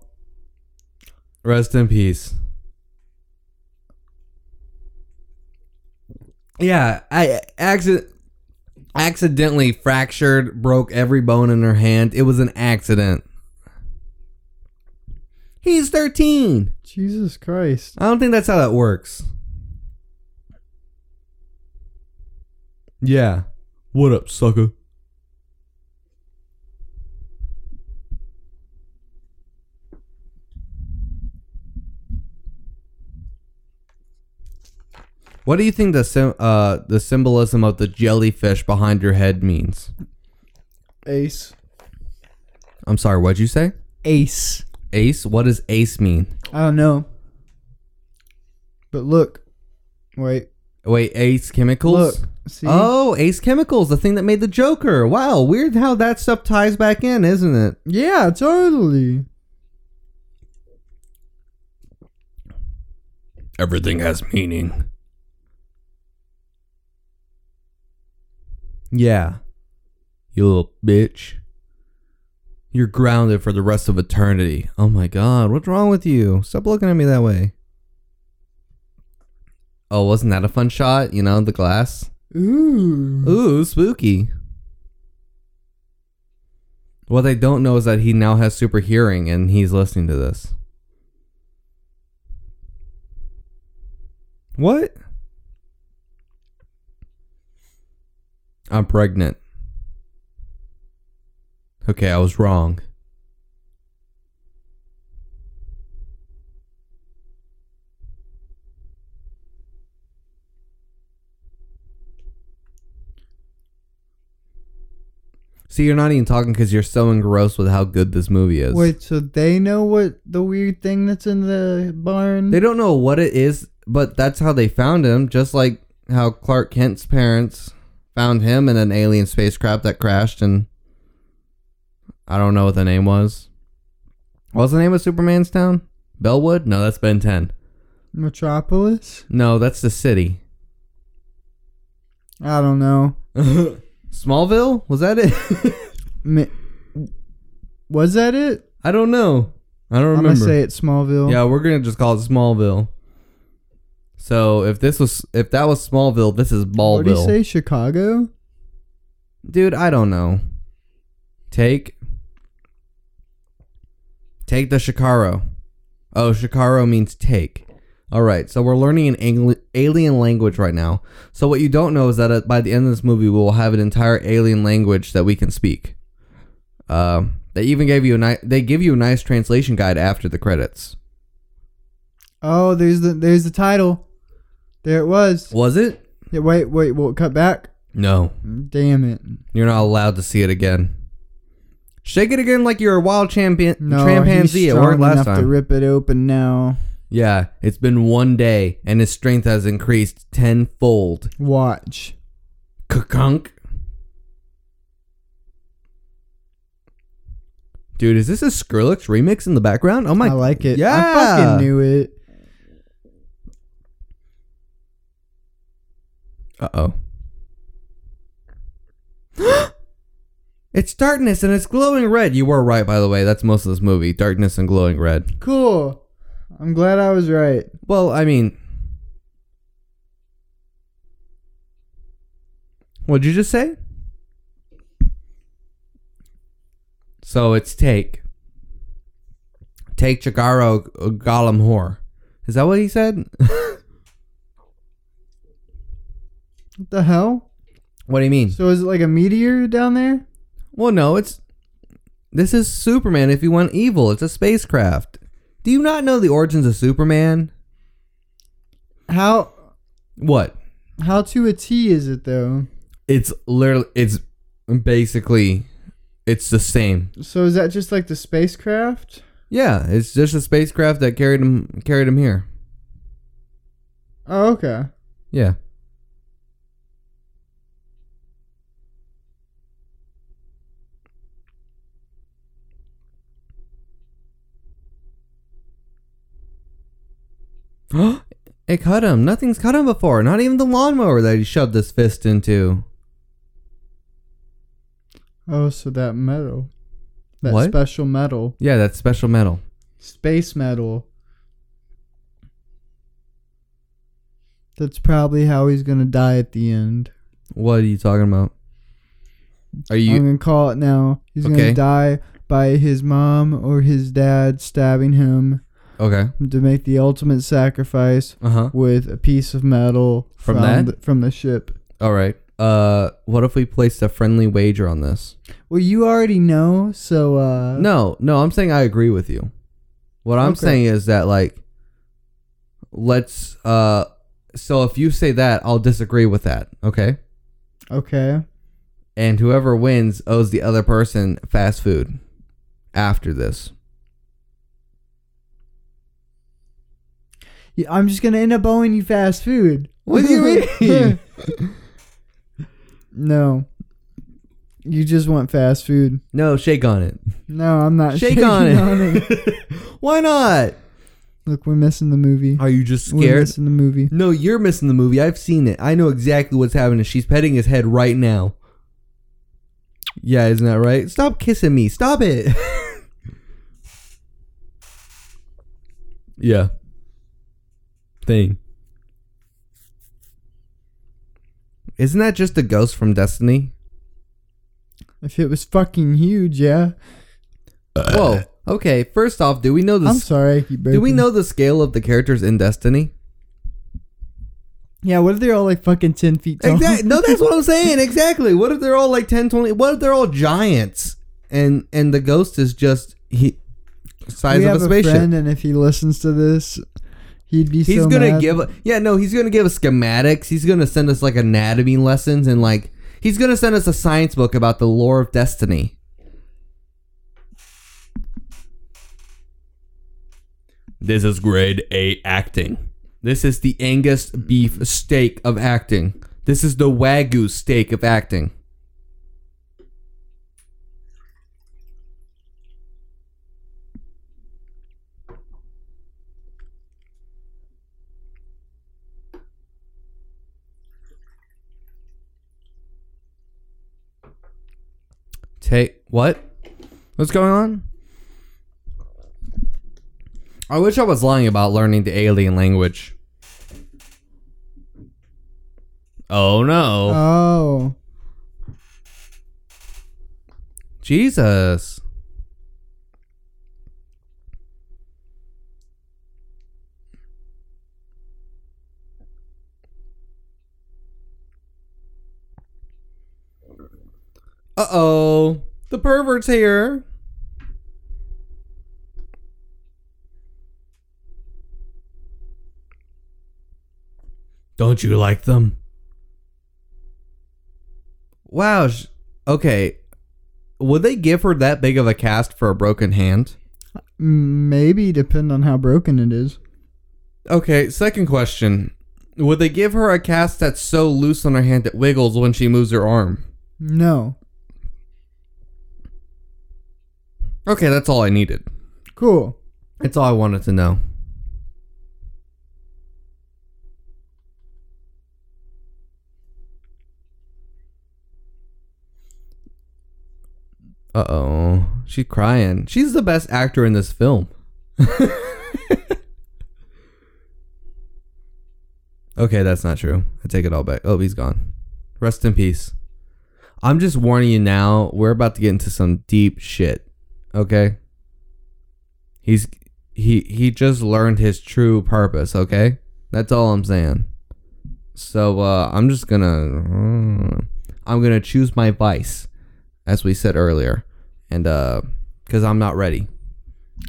Rest in peace. Yeah, I accident accidentally fractured, broke every bone in her hand. It was an accident. He's 13.
Jesus Christ.
I don't think that's how that works. Yeah. What up, sucker? What do you think the sim- uh the symbolism of the jellyfish behind your head means?
Ace.
I'm sorry, what'd you say?
Ace.
Ace? What does ace mean?
I don't know. But look. Wait.
Wait, Ace Chemicals?
Look. See?
Oh, Ace Chemicals, the thing that made the Joker. Wow, weird how that stuff ties back in, isn't it?
Yeah, totally.
Everything has meaning. Yeah. You little bitch. You're grounded for the rest of eternity. Oh my god, what's wrong with you? Stop looking at me that way. Oh, wasn't that a fun shot? You know, the glass?
Ooh.
Ooh, spooky. What they don't know is that he now has super hearing and he's listening to this. What? I'm pregnant. Okay, I was wrong. See, you're not even talking because you're so engrossed with how good this movie is.
Wait, so they know what the weird thing that's in the barn?
They don't know what it is, but that's how they found him. Just like how Clark Kent's parents found him in an alien spacecraft that crashed, and I don't know what the name was. What's the name of Superman's town? Bellwood? No, that's Ben 10.
Metropolis?
No, that's the city.
I don't know.
Smallville? Was that it?
Mi- Was that it?
I don't know. I don't
I'm
remember.
gonna say it's Smallville.
Yeah, we're gonna just call it Smallville. So if this was if that was Smallville, this is Ballville.
What do you say? Chicago?
Dude, I don't know. Take Take the Shikaro. Oh, Shikaro means take. All right, so we're learning an angli- alien language right now. So what you don't know is that at, by the end of this movie, we will have an entire alien language that we can speak. Uh, they even gave you a ni- they give you a nice translation guide after the credits.
Oh, there's the there's the title. There it was.
Was it?
Yeah, wait, wait, we'll cut back.
No,
Damn it.
you're not allowed to see it again. Shake it again like you're a wild champion
No,
chimpanzee. It worked last time.
to rip it open now.
Yeah, it's been one day and his strength has increased tenfold.
Watch.
Kunk. Dude, is this a Skrillex remix in the background? Oh my!
I like it.
Yeah,
I fucking knew it.
Uh oh. it's darkness and it's glowing red. You were right, by the way. That's most of this movie: darkness and glowing red.
Cool. I'm glad I was right.
Well, I mean, what'd you just say? So it's take. Take Chigaro Gollum Whore. Is that what he said?
What the hell?
what do you mean?
So is it like a meteor down there?
Well, no, it's. This is Superman if you want evil. It's a spacecraft. Do you not know the origins of Superman?
How
What?
how to a T is it though?
It's literally. It's basically. It's the same.
So is that just like the spacecraft?
Yeah, it's just a spacecraft that carried him carried him here.
Oh, okay.
Yeah. It cut him. Nothing's cut him before. Not even the lawnmower that he shoved his fist into.
Oh, so that metal. That
What?
special metal.
Yeah, that's special metal.
Space metal. That's probably how he's gonna die at the end.
What are you talking about? Are you?
I'm gonna call it now. He's
Okay.
gonna die by his mom or his dad stabbing him
okay?
to make the ultimate sacrifice
Uh huh.
with a piece of metal
From
from
that?
the, from the ship.
All right. Uh, what if we placed a friendly wager on this?
Well, you already know, so uh
No, no, I'm saying I agree with you. What I'm
Okay.
saying is that like let's uh so if you say that, I'll disagree with that, okay?
Okay.
And whoever wins owes the other person fast food after this.
I'm just gonna end up owing you fast food.
What do you mean?
no. You just want fast food.
No, shake on it.
No, I'm not
Shake
shaking
on it.
on it.
Why not?
Look, we're missing the movie.
Are you just
We're
scared?
missing the movie.
No, you're missing the movie. I've seen it. I know exactly what's happening. She's petting his head right now. Yeah, isn't that right? Stop kissing me. Stop it. yeah. Thing. Isn't that just a ghost from Destiny?
If it was fucking huge, yeah.
Whoa. Okay, first off, do we know the
I'm
s-
sorry. I keep
do we
burping.
know the scale of the characters in Destiny?
Yeah, what if they're all like fucking 10 feet tall?
Exactly. No, that's what I'm saying. Exactly. What if they're all like 10, 20? What if they're all giants? And and the ghost is just he size
we
of
have
a
a,
spaceship.
friend, and if he listens to this, he'd be
he's
so
gonna
mad.
give a, yeah no he's gonna give us schematics. He's gonna send us like anatomy lessons and like he's gonna send us a science book about the lore of destiny. This is grade A acting. This is the Angus beef steak of acting. This is the Wagyu steak of acting. Take what? What's going on? I wish I was lying about learning the alien language. Oh no.
Oh.
Jesus. Uh oh. The pervert's here. Don't you like them? Wow. Okay. Would they give her that big of a cast for a broken hand?
Maybe, depend on how broken it is.
Okay, second question. Would they give her a cast that's so loose on her hand it wiggles when she moves her arm?
No.
Okay, that's all I needed.
Cool.
That's all I wanted to know. Uh oh. She's crying. She's the best actor in this film. okay, that's not true. I take it all back. Oh, he's gone. Rest in peace. I'm just warning you now, we're about to get into some deep shit. Okay? He's he he just learned his true purpose, okay? That's all I'm saying. So uh I'm just gonna I'm gonna choose my vice, as we said earlier. And uh because I'm not ready.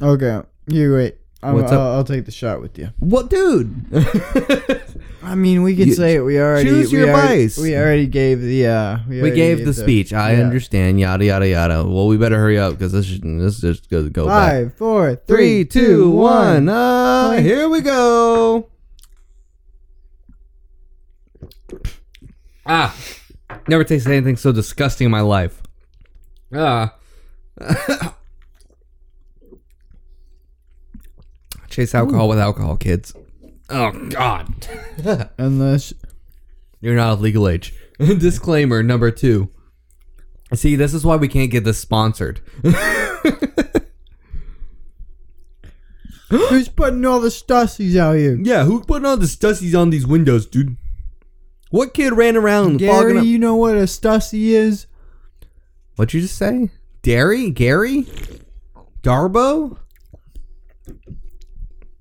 Okay. You wait. I'm,
What's
I'll,
up?
I'll take the shot with you.
What dude?
I mean, we could
You-
say it. We already
choose
we
your
already,
vice.
We already gave the. Uh, we, already
gave the speech. I
yeah.
understand. Yada yada yada. Well, we better hurry up because this is- this just goes go back.
Five, four,
Three, two, one. Uh,
Clink.
here we go. Ah, never tasted anything so disgusting in my life. Ah. Chase alcohol with alcohol, kids. Oh God.
Unless
You're not of legal age. Disclaimer number two. See, this is why we can't get this sponsored.
Who's putting all the stussies out here?
Yeah, who putting all the stussies on these windows, dude? What kid ran around fogging
Gary,
up?
you know what a stussie is?
What'd you just say? Dairy? Gary? Darbo?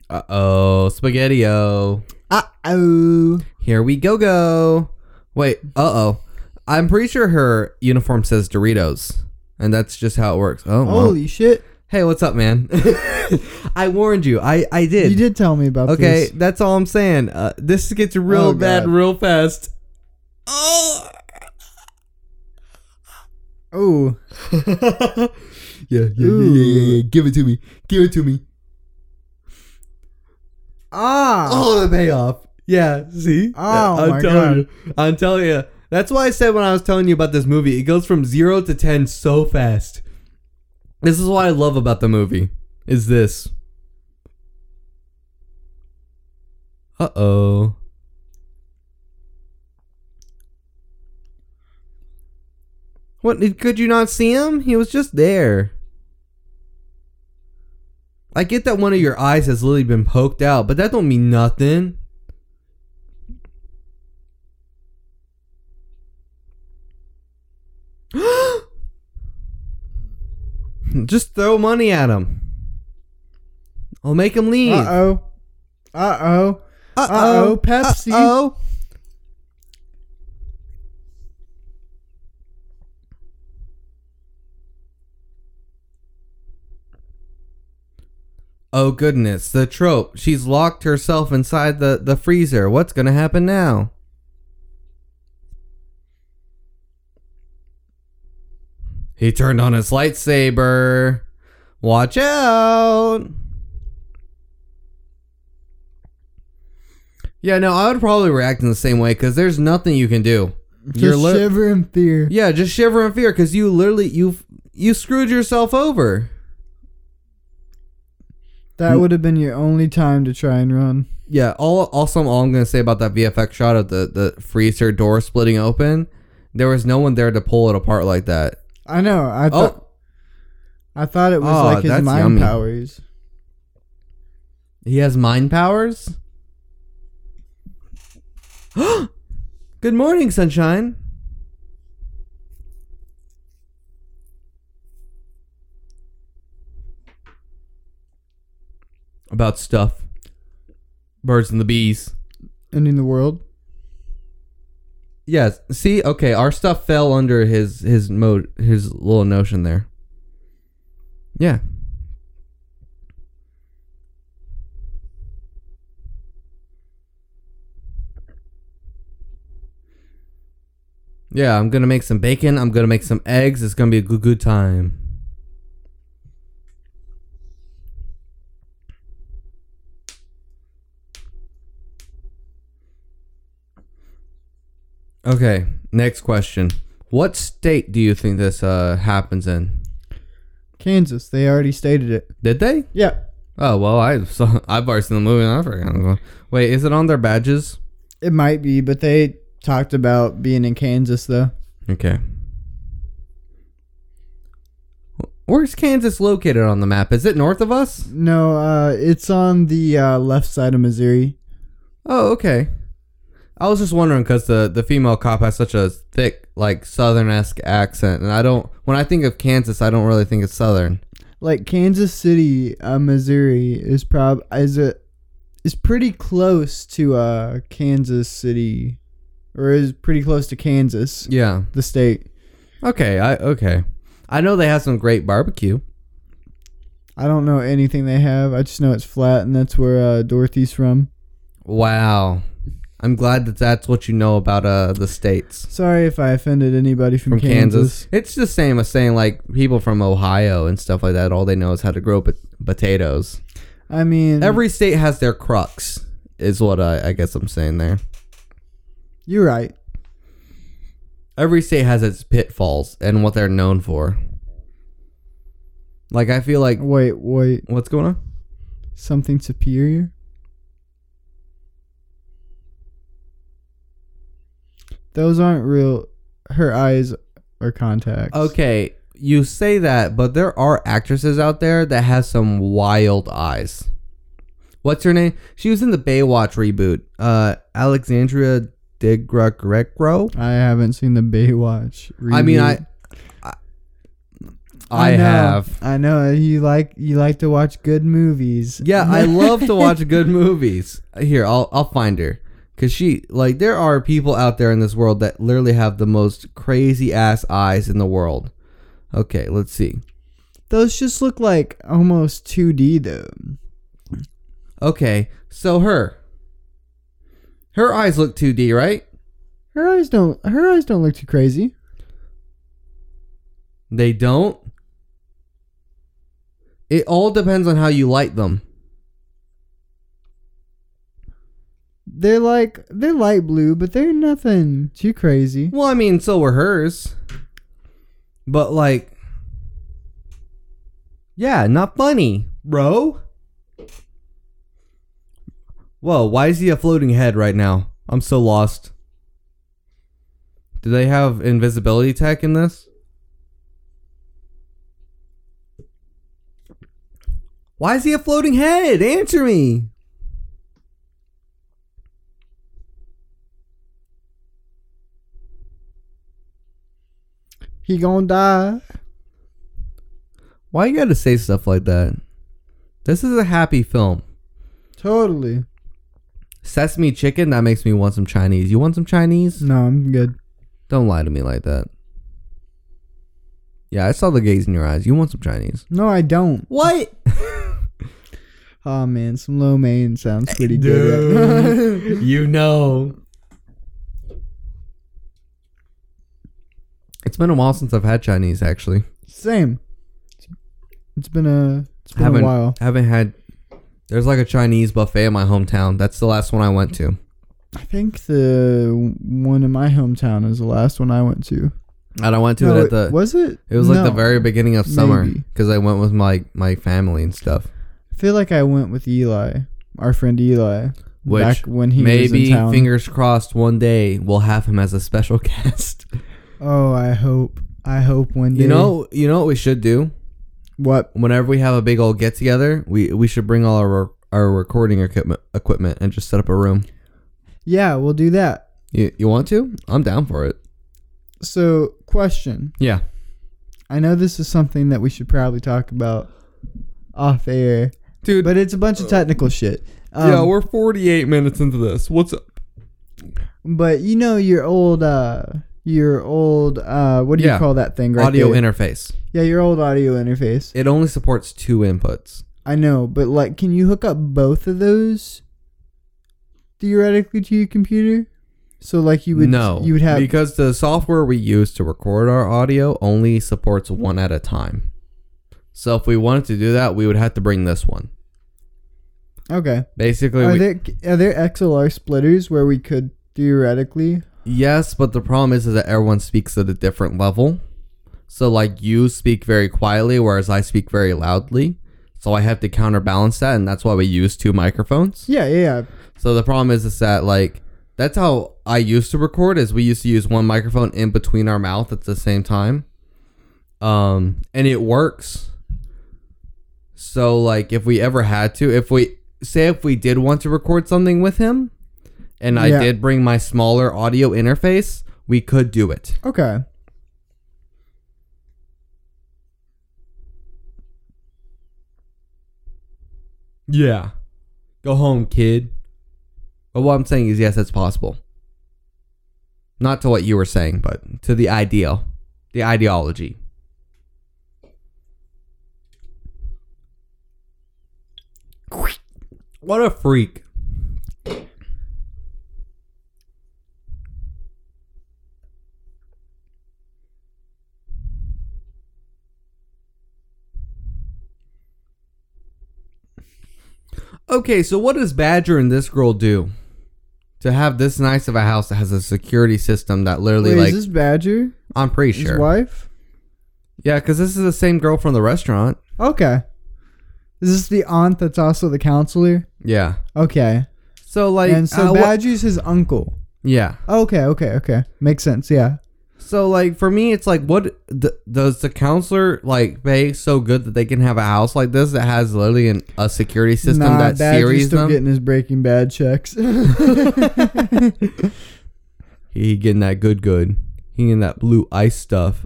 Uh oh, spaghetti-o.
Uh oh.
Here we go go. Wait, uh oh. I'm pretty sure her uniform says Doritos. And that's just how it works. Oh, well.
Holy shit.
Hey, what's up, man? I warned you. I, I did.
You did tell me about this.
Okay,
this.
that's all I'm saying. Uh, this gets real
Oh,
bad
God.
real fast. Oh.
Oh.
yeah, yeah, yeah, yeah, yeah, yeah. Give it to me. Give it to me.
Ah.
Oh, the payoff. Yeah, see?
Oh,
I'm
my
telling
God.
you. I'm telling you. That's why I said when I was telling you about this movie, it goes from 0 to 10 so fast. This is what I love about the movie. Is this. Uh-oh. What could you not see him? He was just there. I get that one of your eyes has literally been poked out, but that don't mean nothing. Just throw money at him. I'll make him leave.
Uh oh. Uh oh. Uh-oh, Pepsi.
Uh-oh. Oh Oh, goodness, the trope. She's locked herself inside the, the freezer. What's gonna happen now? He turned on his lightsaber. Watch out. Yeah, no, I would probably react in the same way because there's nothing you can do.
Just
lit-
shiver in fear.
yeah, just shiver in fear because you literally you you screwed yourself over.
That mm. would have been your only time to try and run.
Yeah. All also all I'm gonna say about that VFX shot of the the freezer door splitting open, there was no one there to pull it apart like that.
I know. I oh. thought
Oh,
I thought it was
Oh,
like his mind
yummy.
powers.
he has mind powers. Good morning, sunshine. About stuff. Birds and the bees.
Ending the world.
Yes. See, okay, our stuff fell under his his mode his little notion there. Yeah. Yeah, I'm gonna make some bacon. I'm gonna make some eggs. It's gonna be a good good time. Okay, next question. What state do you think this uh happens in?
Kansas. They already stated it.
Did they?
Yeah.
Oh well, I saw. I've already seen the movie. And I forgot. Wait, is it on their badges?
It might be, but they talked about being in Kansas though.
Okay. Where's Kansas located on the map? Is it north of us?
No, uh, it's on the uh, left side of Missouri.
Oh, okay. I was just wondering because the the female cop has such a thick, like southern esque accent, and I don't. When I think of Kansas, I don't really think it's southern.
Like Kansas City, uh, Missouri is prob is a is pretty close to uh Kansas City, or is pretty close to Kansas,
Yeah.
the state.
Okay. I okay. I know they have some great barbecue.
I don't know anything they have. I just know it's flat, and that's where uh, Dorothy's from.
Wow. I'm glad that that's what you know about uh the states.
Sorry if I offended anybody from,
from
Kansas.
Kansas. It's the same as saying like people from Ohio and stuff like that. All they know is how to grow pot- potatoes.
I mean,
Every state has their crux, is what I, I guess I'm saying there.
you're right.
Every state has its pitfalls and what they're known for. Like I feel like
Wait, wait,
what's going on?
something superior. Those aren't real. Her eyes are contacts.
Okay, you say that, but there are actresses out there that has some wild eyes. What's her name? She was in the Baywatch reboot. Uh, Alexandria Digregro.
I haven't seen the Baywatch.
I mean,
reboot.
I, I, I
know,
have.
I know you like you like to watch good movies.
Yeah, I love to watch good movies. Here, I'll I'll find her. Cause she like there are people out there in this world that literally have the most crazy ass eyes in the world. Okay, let's see.
Those just look like almost 2D though.
Okay, so her. Her eyes look 2D, right?
Her eyes don't. Her eyes don't look too crazy.
They don't. It all depends on how you light them.
They're like they're light blue, but they're nothing too crazy.
Well, I mean, so were hers. But like Yeah, not funny, bro. Whoa, why is he a floating head right now? I'm so lost. Do they have invisibility tech in this? Why is he a floating head? Answer me.
He gonna die.
Why you gotta say stuff like that? This is a happy film.
Totally.
Sesame chicken, that makes me want some Chinese. You want some Chinese?
No, I'm good.
Don't lie to me like that. Yeah, I saw the gaze in your eyes. You want some Chinese?
No, I don't.
What?
Oh man, some lo mein sounds pretty good.
you know. It's been a while since I've had Chinese actually.
Same. It's been a it's been
haven't
a while.
haven't had there's like a Chinese buffet in my hometown. That's the last one I went to.
I think the one in my hometown is the last one I went to.
And I went to
No,
it at the
was it?
it was like the very beginning of summer because I went with my my family and stuff.
I feel like I went with Eli, our friend Eli,
Which
back when he was
Maybe
in town.
fingers crossed one day we'll have him as a special guest.
Oh, I hope. I hope one day.
You know, you know what we should do?
what?
Whenever we have a big old get together, we we should bring all our our recording equipment equipment and just set up a room.
Yeah, we'll do that.
You you want to? I'm down for it.
So, question.
Yeah.
I know this is something that we should probably talk about off air,
Dude,
but it's a bunch of technical shit. Um,
yeah, we're 48 minutes into this. What's up?
But you know your old uh your old uh what do
Yeah.
you call that thing right
Audio
there?
interface.
yeah, your old audio interface.
It only supports two inputs.
I know, but like can you hook up both of those theoretically to your computer? So like you would
no,
you would have
because the software we use to record our audio only supports one at a time. So if we wanted to do that, we would have to bring this one.
Okay.
Basically,
Are
we,
there are there XLR splitters where we could theoretically
yes, but the problem is, is that everyone speaks at a different level. So like you speak very quietly, whereas I speak very loudly. So I have to counterbalance that, and that's why we use two microphones.
Yeah, yeah, yeah.
So the problem is, is that like that's how I used to record. Is we used to use one microphone in between our mouth at the same time, um, and it works. So like, if we ever had to, if we say if we did want to record something with him, and I
Yeah.
did bring my smaller audio interface, we could do it.
Okay.
Yeah. Go home, kid. But what I'm saying is, yes, that's possible. Not to what you were saying, but to the ideal, the ideology. What a freak. Okay, so what does Badger and this girl do to have this nice of a house that has a security system that literally,
Wait,
like,
is this Badger?
I'm pretty sure.
His wife?
Yeah, because this is the same girl from the restaurant.
Okay. Is this the aunt that's also the counselor?
Yeah.
Okay.
So like,
and so
uh,
Badger's his uncle.
yeah.
Okay, okay, okay. Makes sense, yeah.
So like for me, it's like what th- does the counselor like pay so good that they can have a house like this that has literally an, a security system
nah,
that
Badger's
series
still
them?
getting his Breaking Bad checks.
he getting that good good. He getting that blue ice stuff.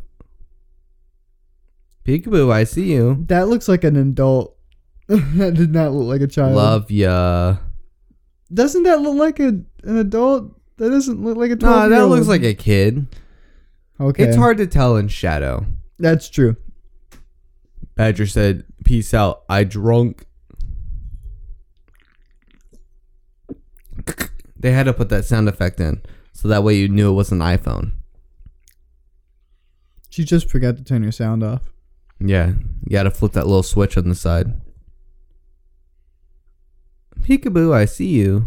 Peekaboo, I see you.
that looks like an adult. that did not look like a child.
Love ya.
Doesn't that look like a, an adult? That doesn't look like a
Nah, that looks like a kid.
Okay,
It's hard to tell in shadow.
That's true.
Badger said, "Peace out. I drunk." They had to put that sound effect in, so that way you knew it was an iPhone.
She just forgot to turn her sound off.
Yeah, you got to flip that little switch on the side. Peekaboo, I see you.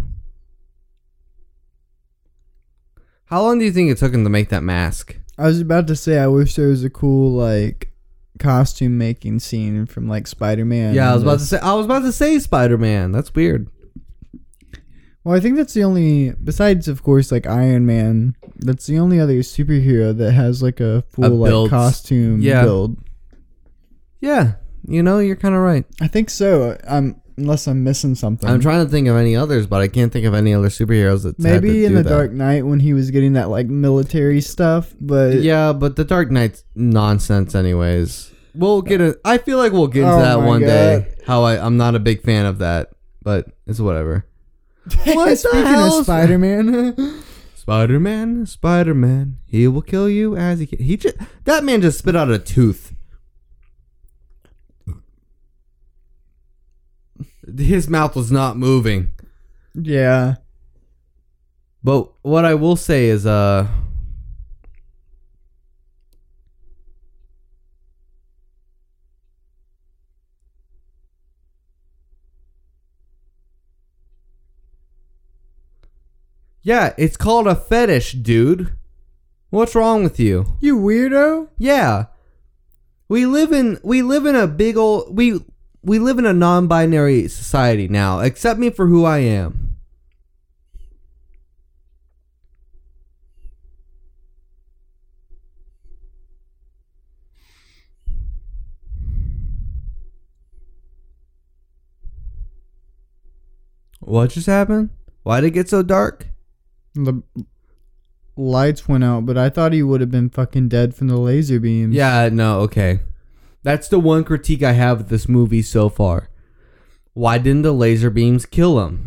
How long do you think it took him to make that mask?
I was about to say I wish there was a cool like costume making scene from like Spider Man.
yeah, I was about to say. I was about to say Spider Man. That's weird.
Well, I think that's the only, besides of course like Iron Man, that's the only other superhero that has like a full like
build.
costume
Yeah.
build.
Yeah, you know, you're kind of right.
I think so. Um, unless I'm missing something.
I'm trying to think of any others, but I can't think of any other superheroes that
Maybe in
the
the Dark Knight when he was getting that like military stuff, but
Yeah, but the Dark Knight's nonsense, anyways. We'll get it. I feel like we'll get into
Oh
that one day. How I I'm not a big fan of that, but it's whatever. What
Speaking of Spider Man,
Spider Man, Spider Man, he will kill you as he can. he just that man just spit out a tooth. His mouth was not moving.
yeah,
But what I will say is, uh, yeah, it's called a fetish, dude. What's wrong with you?
you weirdo.
Yeah. We live in we live in a big old we we live in a non-binary society now. Accept me for who I am. What just happened? Why did it get so dark?
The lights went out, but I thought he would have been fucking dead from the laser beams.
Yeah, no, okay. That's the one critique I have of this movie so far. Why didn't the laser beams kill him?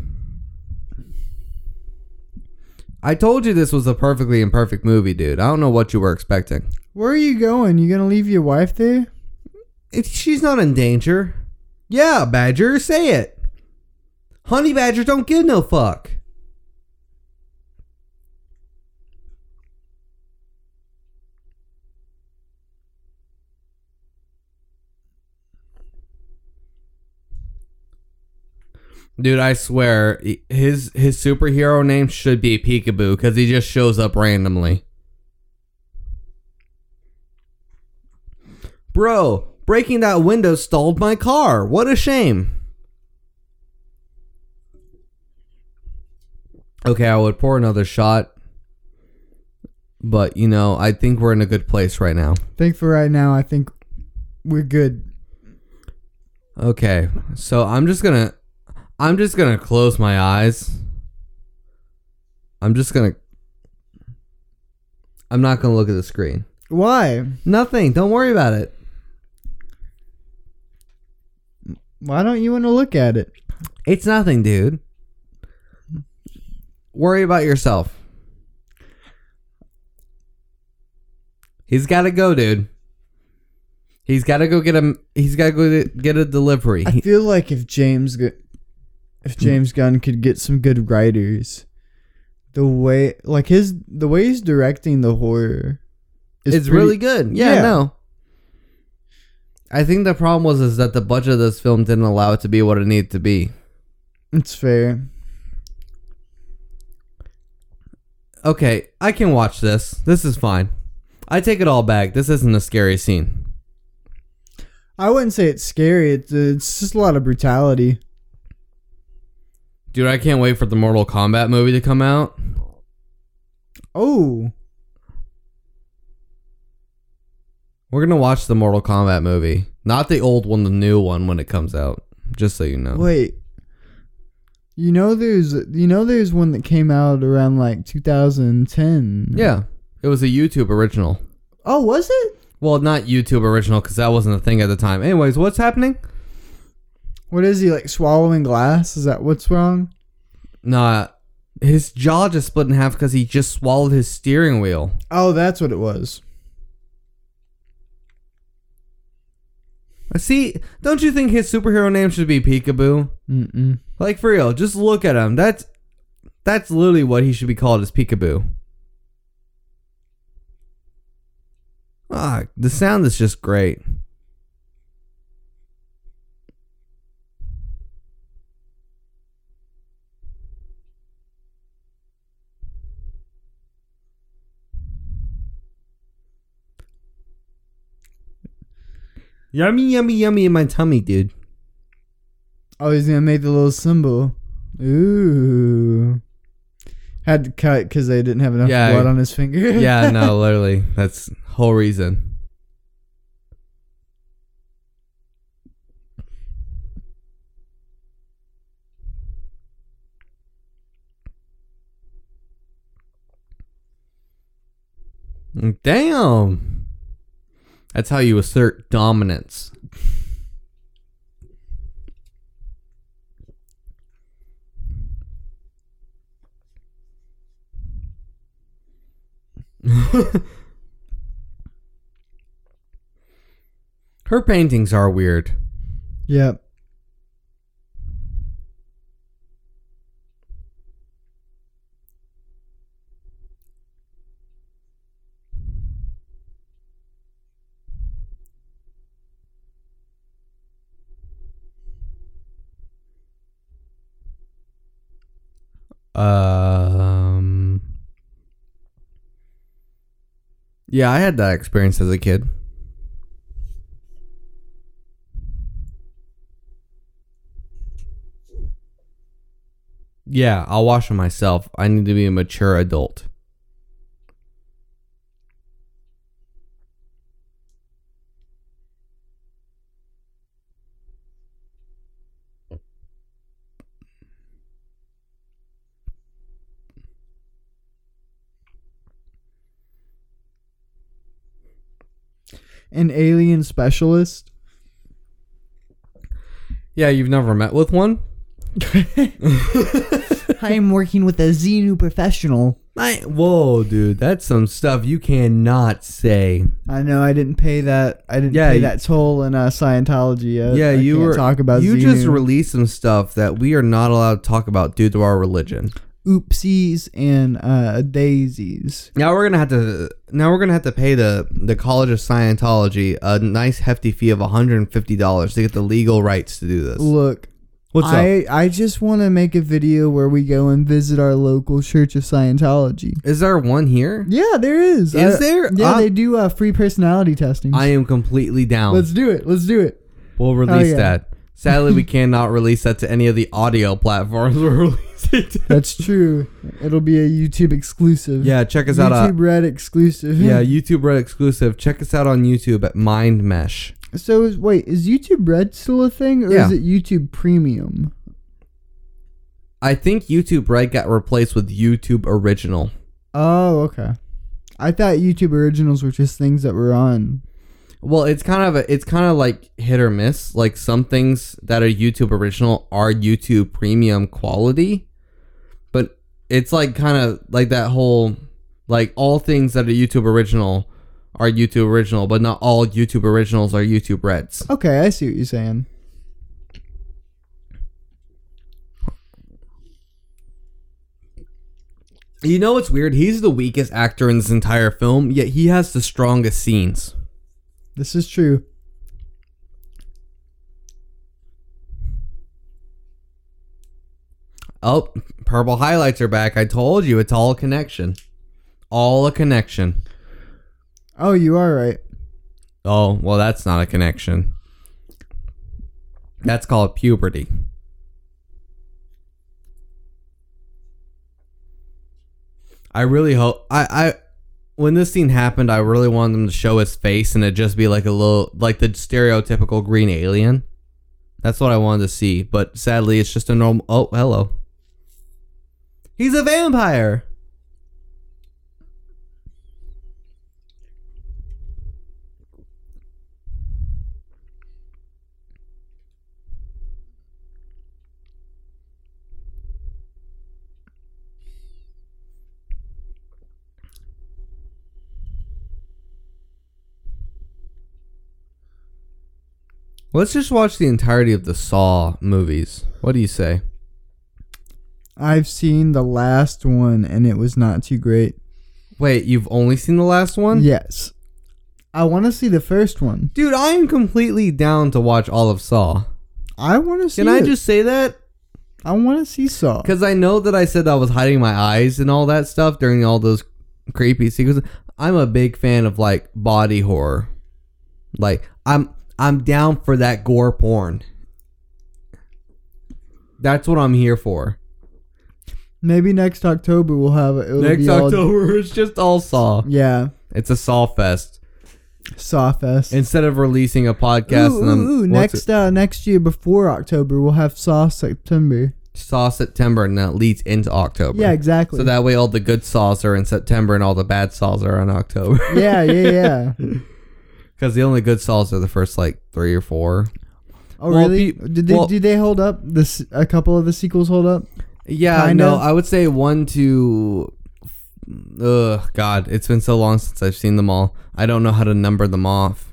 I told you this was a perfectly imperfect movie, dude. I don't know what you were expecting.
Where are you going? You gonna leave your wife there?
If she's not in danger. Yeah, Badger, say it. Honey Badger don't give no fuck. Dude, I swear, his his superhero name should be Peekaboo because he just shows up randomly. Bro, breaking that window stalled my car. What a shame. Okay, I would pour another shot. But, you know, I think we're in a good place right now.
I think for right now, I think we're good.
Okay. So, I'm just going to I'm just to close my eyes. I'm just to I'm not to look at the screen.
Why?
Nothing. Don't worry about it.
Why don't you want to look at it?
It's nothing, dude. Worry about yourself. He's got to go, dude. He's got to go get him. He's got to go get- a delivery.
I feel like if James, if James Gunn could get some good writers, the way like his the way he's directing the horror, is
it's
pretty-
really good. Yeah,
Yeah.
no. I think the problem was is that the budget of this film didn't allow it to be what it needed to be.
It's fair.
Okay, I can watch this. This is fine. I take it all back. This isn't a scary scene.
I wouldn't say it's scary. It's it's just a lot of brutality.
Dude, I can't wait for the Mortal Kombat movie to come out.
Oh,
We're gonna watch the Mortal Kombat movie, not the old one, the new one when it comes out. Just so you know.
Wait. You know there's you know there's one that came out around like 2010.
Yeah, it was a YouTube original.
Oh, was it?
Well, not YouTube original because that wasn't a thing at the time. Anyways, what's happening?
What is he like swallowing glass? Is that what's wrong?
Nah, his jaw just split in half because he just swallowed his steering wheel.
Oh, that's what it was.
See, don't you think his superhero name should be Peekaboo?
Mm-mm.
Like for real, just look at him. That's that's literally what he should be called is Peekaboo. Ah, the sound is just great. Yummy, yummy, yummy in my tummy, dude.
Oh, he's gonna make the little symbol. Ooh. Had to cut because they didn't have enough
Yeah.
blood on his finger.
Yeah, no, literally. That's whole reason. Damn. That's how you assert dominance. Her paintings are weird.
Yep.
Um. Yeah, I had that experience as a kid. Yeah, I'll wash them myself. I need to be a mature adult.
An alien specialist.
Yeah, you've never met with one?
I am working with a Xenu professional.
I, whoa, dude, that's some stuff you cannot say.
I know I didn't pay that. I didn't
Yeah,
pay
you-
that toll in uh, Scientology. Yet.
Yeah,
I
you
can't
were
talk about
you
Xenu.
just released some stuff that we are not allowed to talk about due to our religion.
Oopsies and uh, daisies.
Now we're gonna have to now we're gonna have to pay the the College of Scientology a nice hefty fee of hundred and fifty dollars to get the legal rights to do this.
Look,
What's up?
I I just want to make a video where we go and visit our local Church of Scientology.
Is there one here?
Yeah, there is.
Is
Uh,
there?
Yeah,
Uh,
they do uh, free personality testing.
I am completely down.
Let's do it. Let's do it.
we'll release
yeah.
that. Sadly, we cannot release that to any of the audio platforms we're releasing. To.
That's true. It'll be a YouTube exclusive.
Yeah, check us out. uh,
YouTube Red exclusive.
yeah, YouTube Red exclusive. Check us out on YouTube at Mind Mesh.
So is, wait, is YouTube Red still a thing, or
Yeah.
is it YouTube Premium?
I think YouTube Red got replaced with YouTube Original.
Oh, okay. I thought YouTube Originals were just things that were on.
Well, it's kind of a, it's kind of like hit or miss. Like some things that are YouTube original are YouTube premium quality, it's like kind of like that whole like all things that are YouTube original are YouTube original, but not all YouTube originals are YouTube Reds.
Okay, I see what you're saying.
You know what's weird? He's the weakest actor in this entire film, yet he has the strongest scenes.
This is true.
Oh, purple highlights are back. I told you it's all a connection. All a connection.
Oh, you are right.
Oh, well, that's not a connection. That's called puberty. I really hope I I when this scene happened, I really wanted them to show his face and it just be like a little like the stereotypical green alien. That's what I wanted to see, but sadly, it's just a normal. Oh, hello. He's a vampire. Let's just watch the entirety of the Saw movies. What do you say?
I've seen the last one and it was not too great.
Wait, you've only seen the last one?
Yes. I want to see the first one.
Dude, I am completely down to watch all of Saw.
I want to see
Can I
it.
just say that?
I want to see Saw.
Because I know that I said I was hiding my eyes and all that stuff during all those creepy sequences. I'm a big fan of like body horror. Like I'm I'm down for that gore porn. That's what I'm here for.
Maybe next October we'll have it.
Next
be all-
October it's just all Saw.
yeah.
It's a Saw fest.
Saw fest.
Instead of releasing a podcast
ooh,
and
ooh, next uh, next year before October we'll have Saw September.
Saw September and that leads into October.
Yeah, exactly.
So that way all the good saws are in September and all the bad saws are in October.
yeah, yeah, yeah.
Because the only good saws are the first like three or four.
Oh,
Well,
really?
pe-
did they
well-
did they hold up? This a couple of the sequels hold up.
Yeah,
Kinda.
no, I would say one to. Ugh, God, it's been so long since I've seen them all. I don't know how to number them off.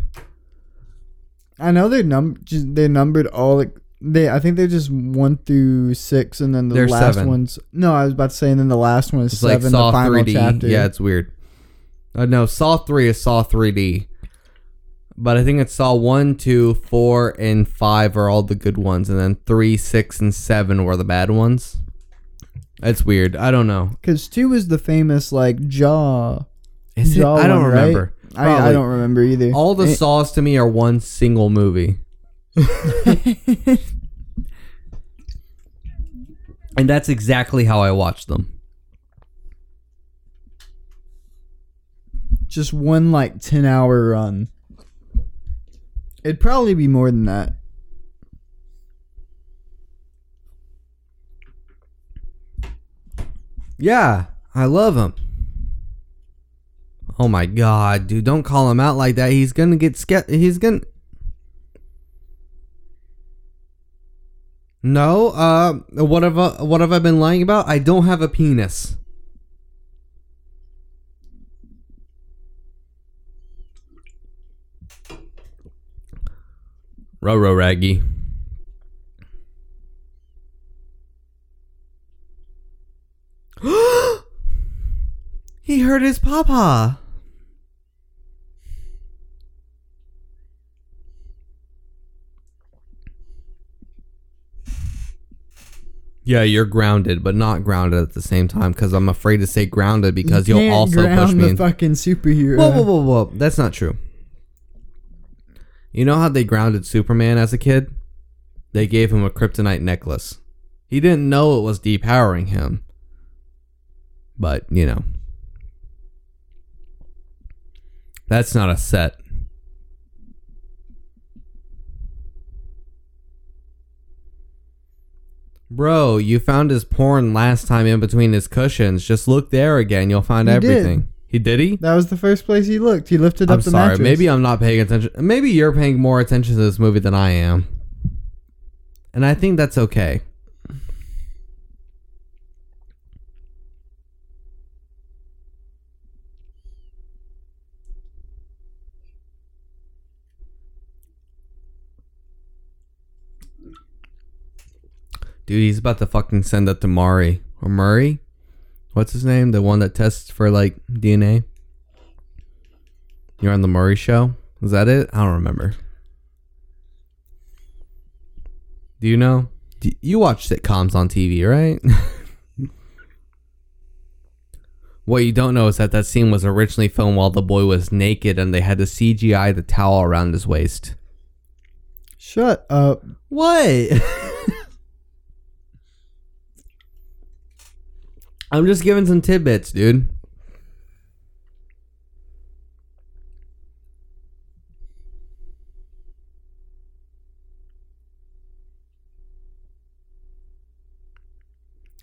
I know they're num they're numbered all like they. I think they're just one through six, and then the
They're
last
seven.
one's no. I was about to say, and then the last one is
It's like
seven.
Saw
the final
3D.
chapter.
Yeah, it's weird. Uh, no, Saw 3 is Saw 3D. But I think it's Saw 1, 2, 4, and 5 are all the good ones. And then 3, 6, and 7 were the bad ones. It's weird. I don't know.
because two is the famous like jaw.
Is it? I don't
one, right?
remember.
I, I don't remember either.
All the
Eh,
Saws to me are one single movie. and that's exactly how I watch them.
just one like ten hour run. It'd probably be more than that.
Yeah, I love him. Oh my god, dude, don't call him out like that. He's gonna get scared. He's gonna. No, uh, what have I, what have I been lying about? I don't have a penis. Roro Raggy. he hurt his papa. Yeah, you're grounded, but not grounded at the same time because I'm afraid to say grounded because
You
will also push
ground
me.
the
in-
fucking superhero.
Whoa, whoa, whoa, whoa! That's not true. You know how they grounded Superman as a kid? They gave him a kryptonite necklace. He didn't know it was depowering him. But, you know. That's not a set. Bro, you found his porn last time in between his cushions. Just look there again. You'll find
He did.
everything. He did he?
That was the first place he looked. He lifted
I'm
up the
sorry.
mattress.
Maybe I'm not paying attention. Maybe you're paying more attention to this movie than I am. And I think that's okay. Dude, he's about to fucking send that to Mari or Murray. What's his name? The one that tests for like DNA. You're on the Murray show? Is that it? I don't remember. Do you know? Do you watch sitcoms on TV, right? what you don't know is that that scene was originally filmed while the boy was naked and they had to CGI the towel around his waist.
Shut up.
What? I'm just giving some tidbits, dude.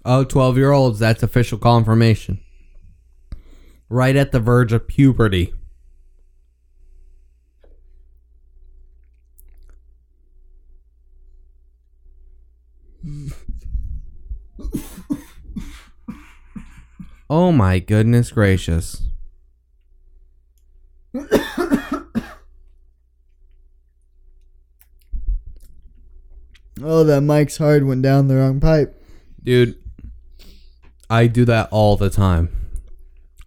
Oh, 12 year olds, that's official confirmation. Right at the verge of puberty. Oh my goodness gracious.
Oh, that Mike's hard went down the wrong pipe.
Dude, I do that all the time.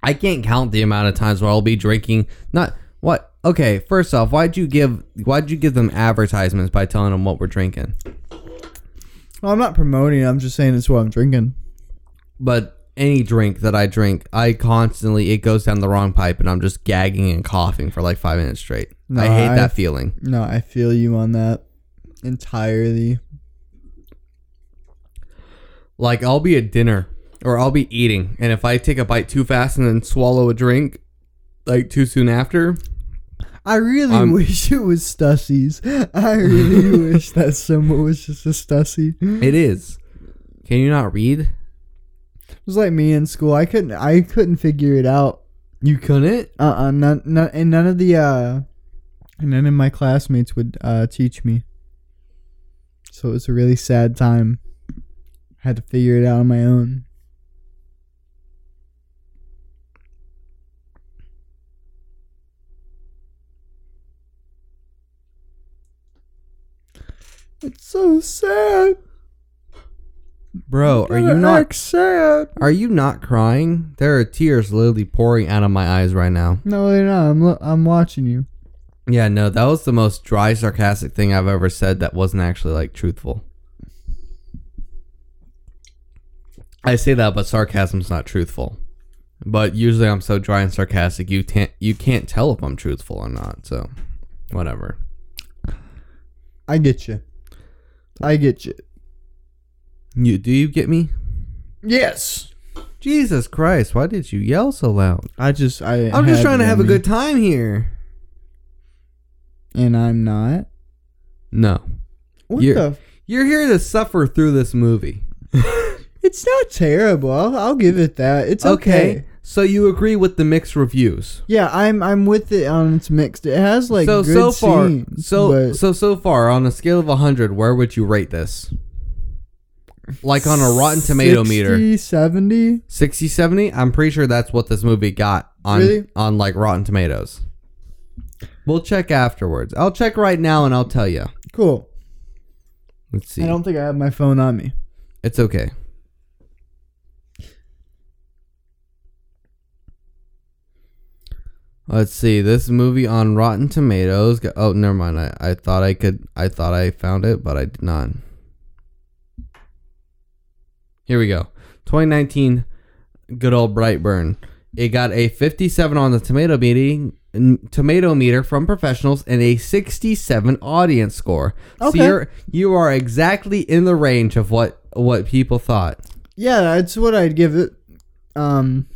I can't count the amount of times where I'll be drinking. Not what? Okay, first off, why'd you give why'd you give them advertisements by telling them what we're drinking?
Well, I'm not promoting. it, I'm just saying it's what I'm drinking.
But any drink that I drink, I constantly it goes down the wrong pipe, and I'm just gagging and coughing for like five minutes straight.
No,
I hate
I-
that feeling.
No, I feel you on that entirely.
Like I'll be at dinner or I'll be eating, and if I take a bite too fast and then swallow a drink like too soon after,
I really wish it was Stussy's. I really wish that symbol was just a Stussie. It
it is. Can you not read?
Was like me in school. I couldn't. I couldn't figure it out.
You couldn't.
Uh. uh None. None. And none of the. Uh. None of my classmates would uh teach me. So it was a really sad time. I had to figure it out on my own. It's so sad.
Bro, are you not
sad?
are you not crying? There are tears literally pouring out of my eyes right now.
No, they're not. I'm lo- I'm watching you.
Yeah, no, that was the most dry sarcastic thing I've ever said that wasn't actually like truthful. I say that but sarcasm's not truthful. But usually I'm so dry and sarcastic you can't you can't tell if I'm truthful or not. So, whatever.
I get you. I get you.
You do you get me?
Yes.
Jesus Christ, why did you yell so loud?
I just I.
I'm just trying to have a good time here.
And I'm not.
No.
What
You're-
the?
You're here to suffer through this movie.
It's not terrible. I'll, I'll give it that. It's okay.
So you agree with the mixed reviews?
Yeah, I'm I'm with it on its mixed. It has like
so
good
so far
scenes,
so so so far on a scale of 100 where would you rate this like on a rotten tomato
60,
meter
70.
60 70 i'm pretty sure that's what this movie got on
Really?
on like rotten tomatoes we'll check afterwards i'll check right now and i'll tell you
Cool.
let's see
I don't think I have my phone on me.
it's okay Let's see this movie on Rotten Tomatoes. got- Oh, never mind. I, I thought I could. I thought I found it, but I did not. Here we go. 2019, good old Brightburn. It got a 57 on the tomato meeting, tomato meter from professionals and a 67 audience score.
Okay.
So you're you are exactly in the range of what what people thought.
Yeah, that's what I'd give it. Um,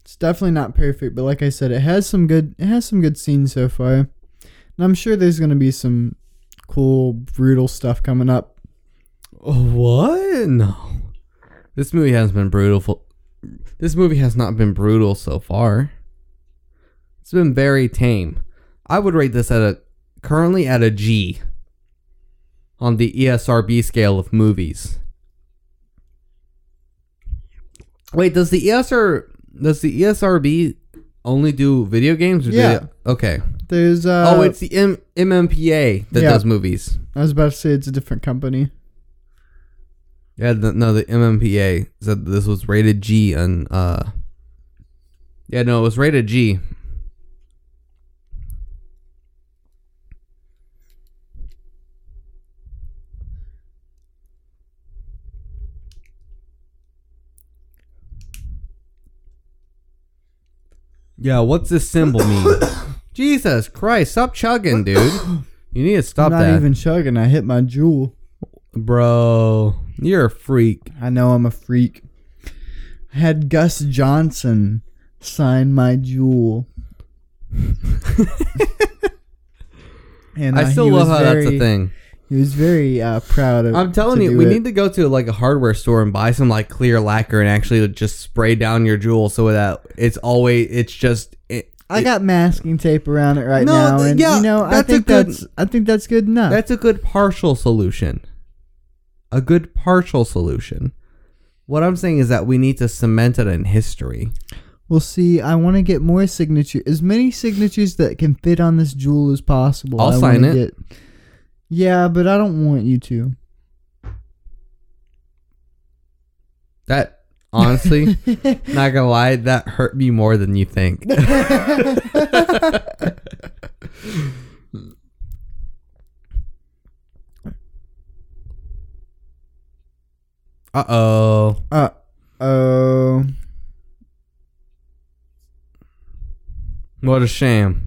it's definitely not perfect, but like I said, it has some good. It has some good scenes so far, and I'm sure there's gonna be some cool, brutal stuff coming up.
What? No. This movie has been brutal. This movie has not been brutal so far. It's been very tame. I would rate this at a currently at a G on the ESRB scale of movies. Wait, does the ESR does the ESRB only do video games? Or
Yeah.
they- okay.
There's uh
oh, it's the M- MMPA that
yeah.
does movies.
I was about to say it's a different company.
Yeah, the, no, the MMPA said this was rated G and uh Yeah, no, it was rated G. Yeah, what's this symbol mean? Jesus Christ, stop chugging, dude. You need to stop
I'm not
that.
even chugging. I hit my JUUL.
Bro, you're a freak.
I know I'm a freak. I had Gus Johnson sign my JUUL. and
I
uh,
still love how that's a thing.
He was very uh, proud of.
I'm telling you, we
it.
need to go to like a hardware store and buy some like clear lacquer and actually just spray down your JUUL so that it's always it's just it,
I got masking tape around it right
No,
now, and
yeah,
you know, I think
good-
that's I think that's good enough.
That's a good partial solution. A good partial solution. What I'm saying is that we need to cement it in history.
we'll see. I want to get more signature, as many signatures that can fit on this JUUL as possible.
I'll
I
sign it.
Get, yeah, but I don't want you to.
That honestly, not gonna lie, that hurt me more than you think. uh oh.
Uh oh.
What a shame.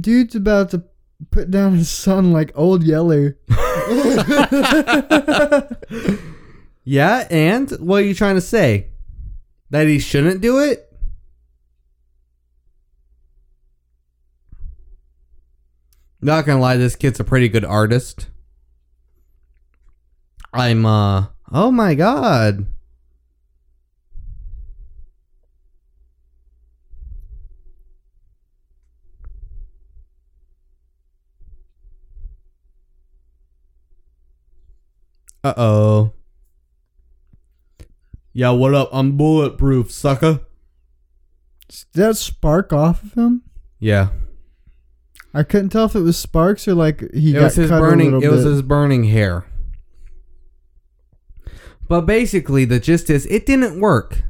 Dude's about to put down his son like old Yeller.
Yeah, and what are you trying to say? That he shouldn't do it? Not gonna lie, this kid's a pretty good artist. I'm uh oh my god. Uh oh. Yeah, what up? I'm bulletproof, sucker.
Did that spark off of him?
Yeah.
I couldn't tell if it was sparks or like he
it
got
was his
cut a
burning
little
it was
bit.
his burning hair. But basically the gist is it didn't work.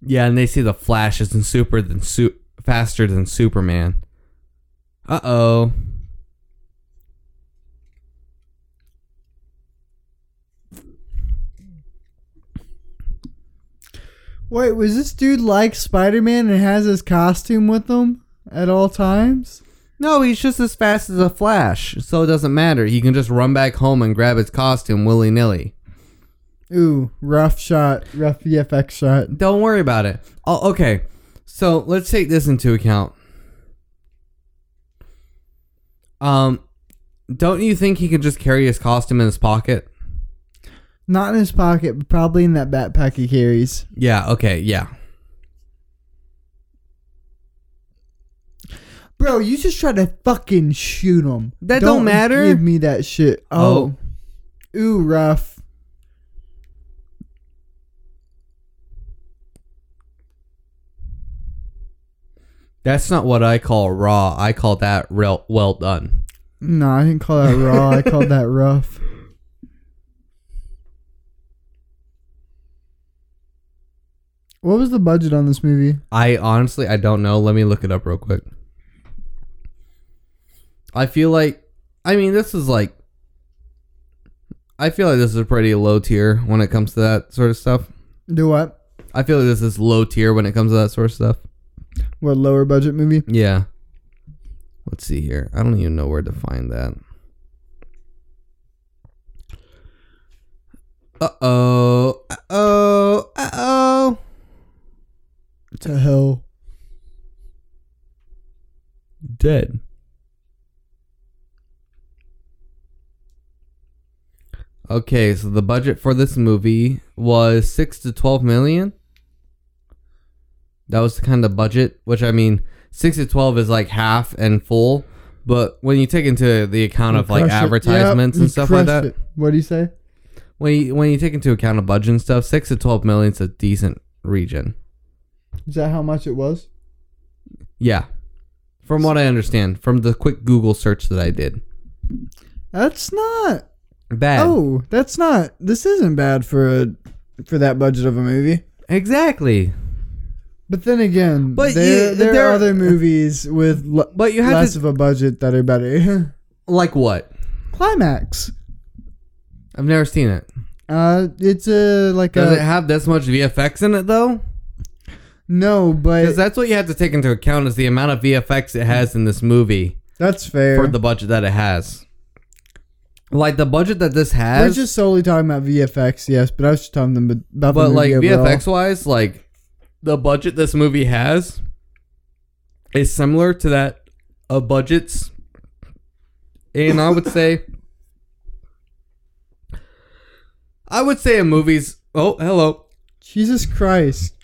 Yeah, and they see the Flash isn't super than su- faster than Superman. Uh oh.
Wait, was this dude like Spider Man and has his costume with him at all times?
No, he's just as fast as a Flash, so it doesn't matter. He can just run back home and grab his costume willy nilly.
Ooh, rough shot, rough VFX shot.
Don't worry about it. Oh, okay. So let's take this into account. Um, don't you think he could just carry his costume in his pocket?
Not in his pocket, but probably in that backpack he carries.
Yeah. Okay. Yeah.
Bro, you just tried to fucking shoot him.
That don't matter.
Give me that shit. Oh. oh. Ooh, rough.
That's not what I call raw. I call that real well done.
No, I didn't call that raw. I called that rough. What was the budget on this movie?
I honestly I don't know. Let me look it up real quick. I feel like I mean this is like I feel like this is pretty low tier when it comes to that sort of stuff.
Do what?
I feel like this is low tier when it comes to that sort of stuff.
What lower budget movie?
Yeah. Let's see here. I don't even know where to find that. Uh oh. Uh oh. Uh oh.
To hell.
Dead. Okay, so the budget for this movie was six to twelve million. That was the kind of budget, which I mean, six to twelve is like half and full. But when you take into the account of like advertisements
Yep,
and stuff like that,
it. What do you say?
when you when you take into account a budget and stuff, six to twelve million is a decent region.
Is that how much it was?
Yeah, from what I understand, from the quick Google search that I did.
That's not.
Bad.
Oh, that's not. This isn't bad for a for that budget of a movie.
exactly.
But then again,
But
there
you-
there
there-
are other movies with l-
But you have
less
to
of a budget that are better.
like what?
Climax.
I've never seen it.
Uh, it's a like
Does
a
it have this much VFX in it though?
No, but
Because
but
that's what you have to take into account is the amount of VFX it has in this movie
that's fair.
for the budget that it has. like the budget that this has.
We're
has,
just solely talking about VFX, yes, but I was just talking them about
but
the
like
movie overall.
VFX wise, like the budget this movie has is similar to that of budgets, and I would say, I would say a movie's. Oh, hello.
Jesus Christ.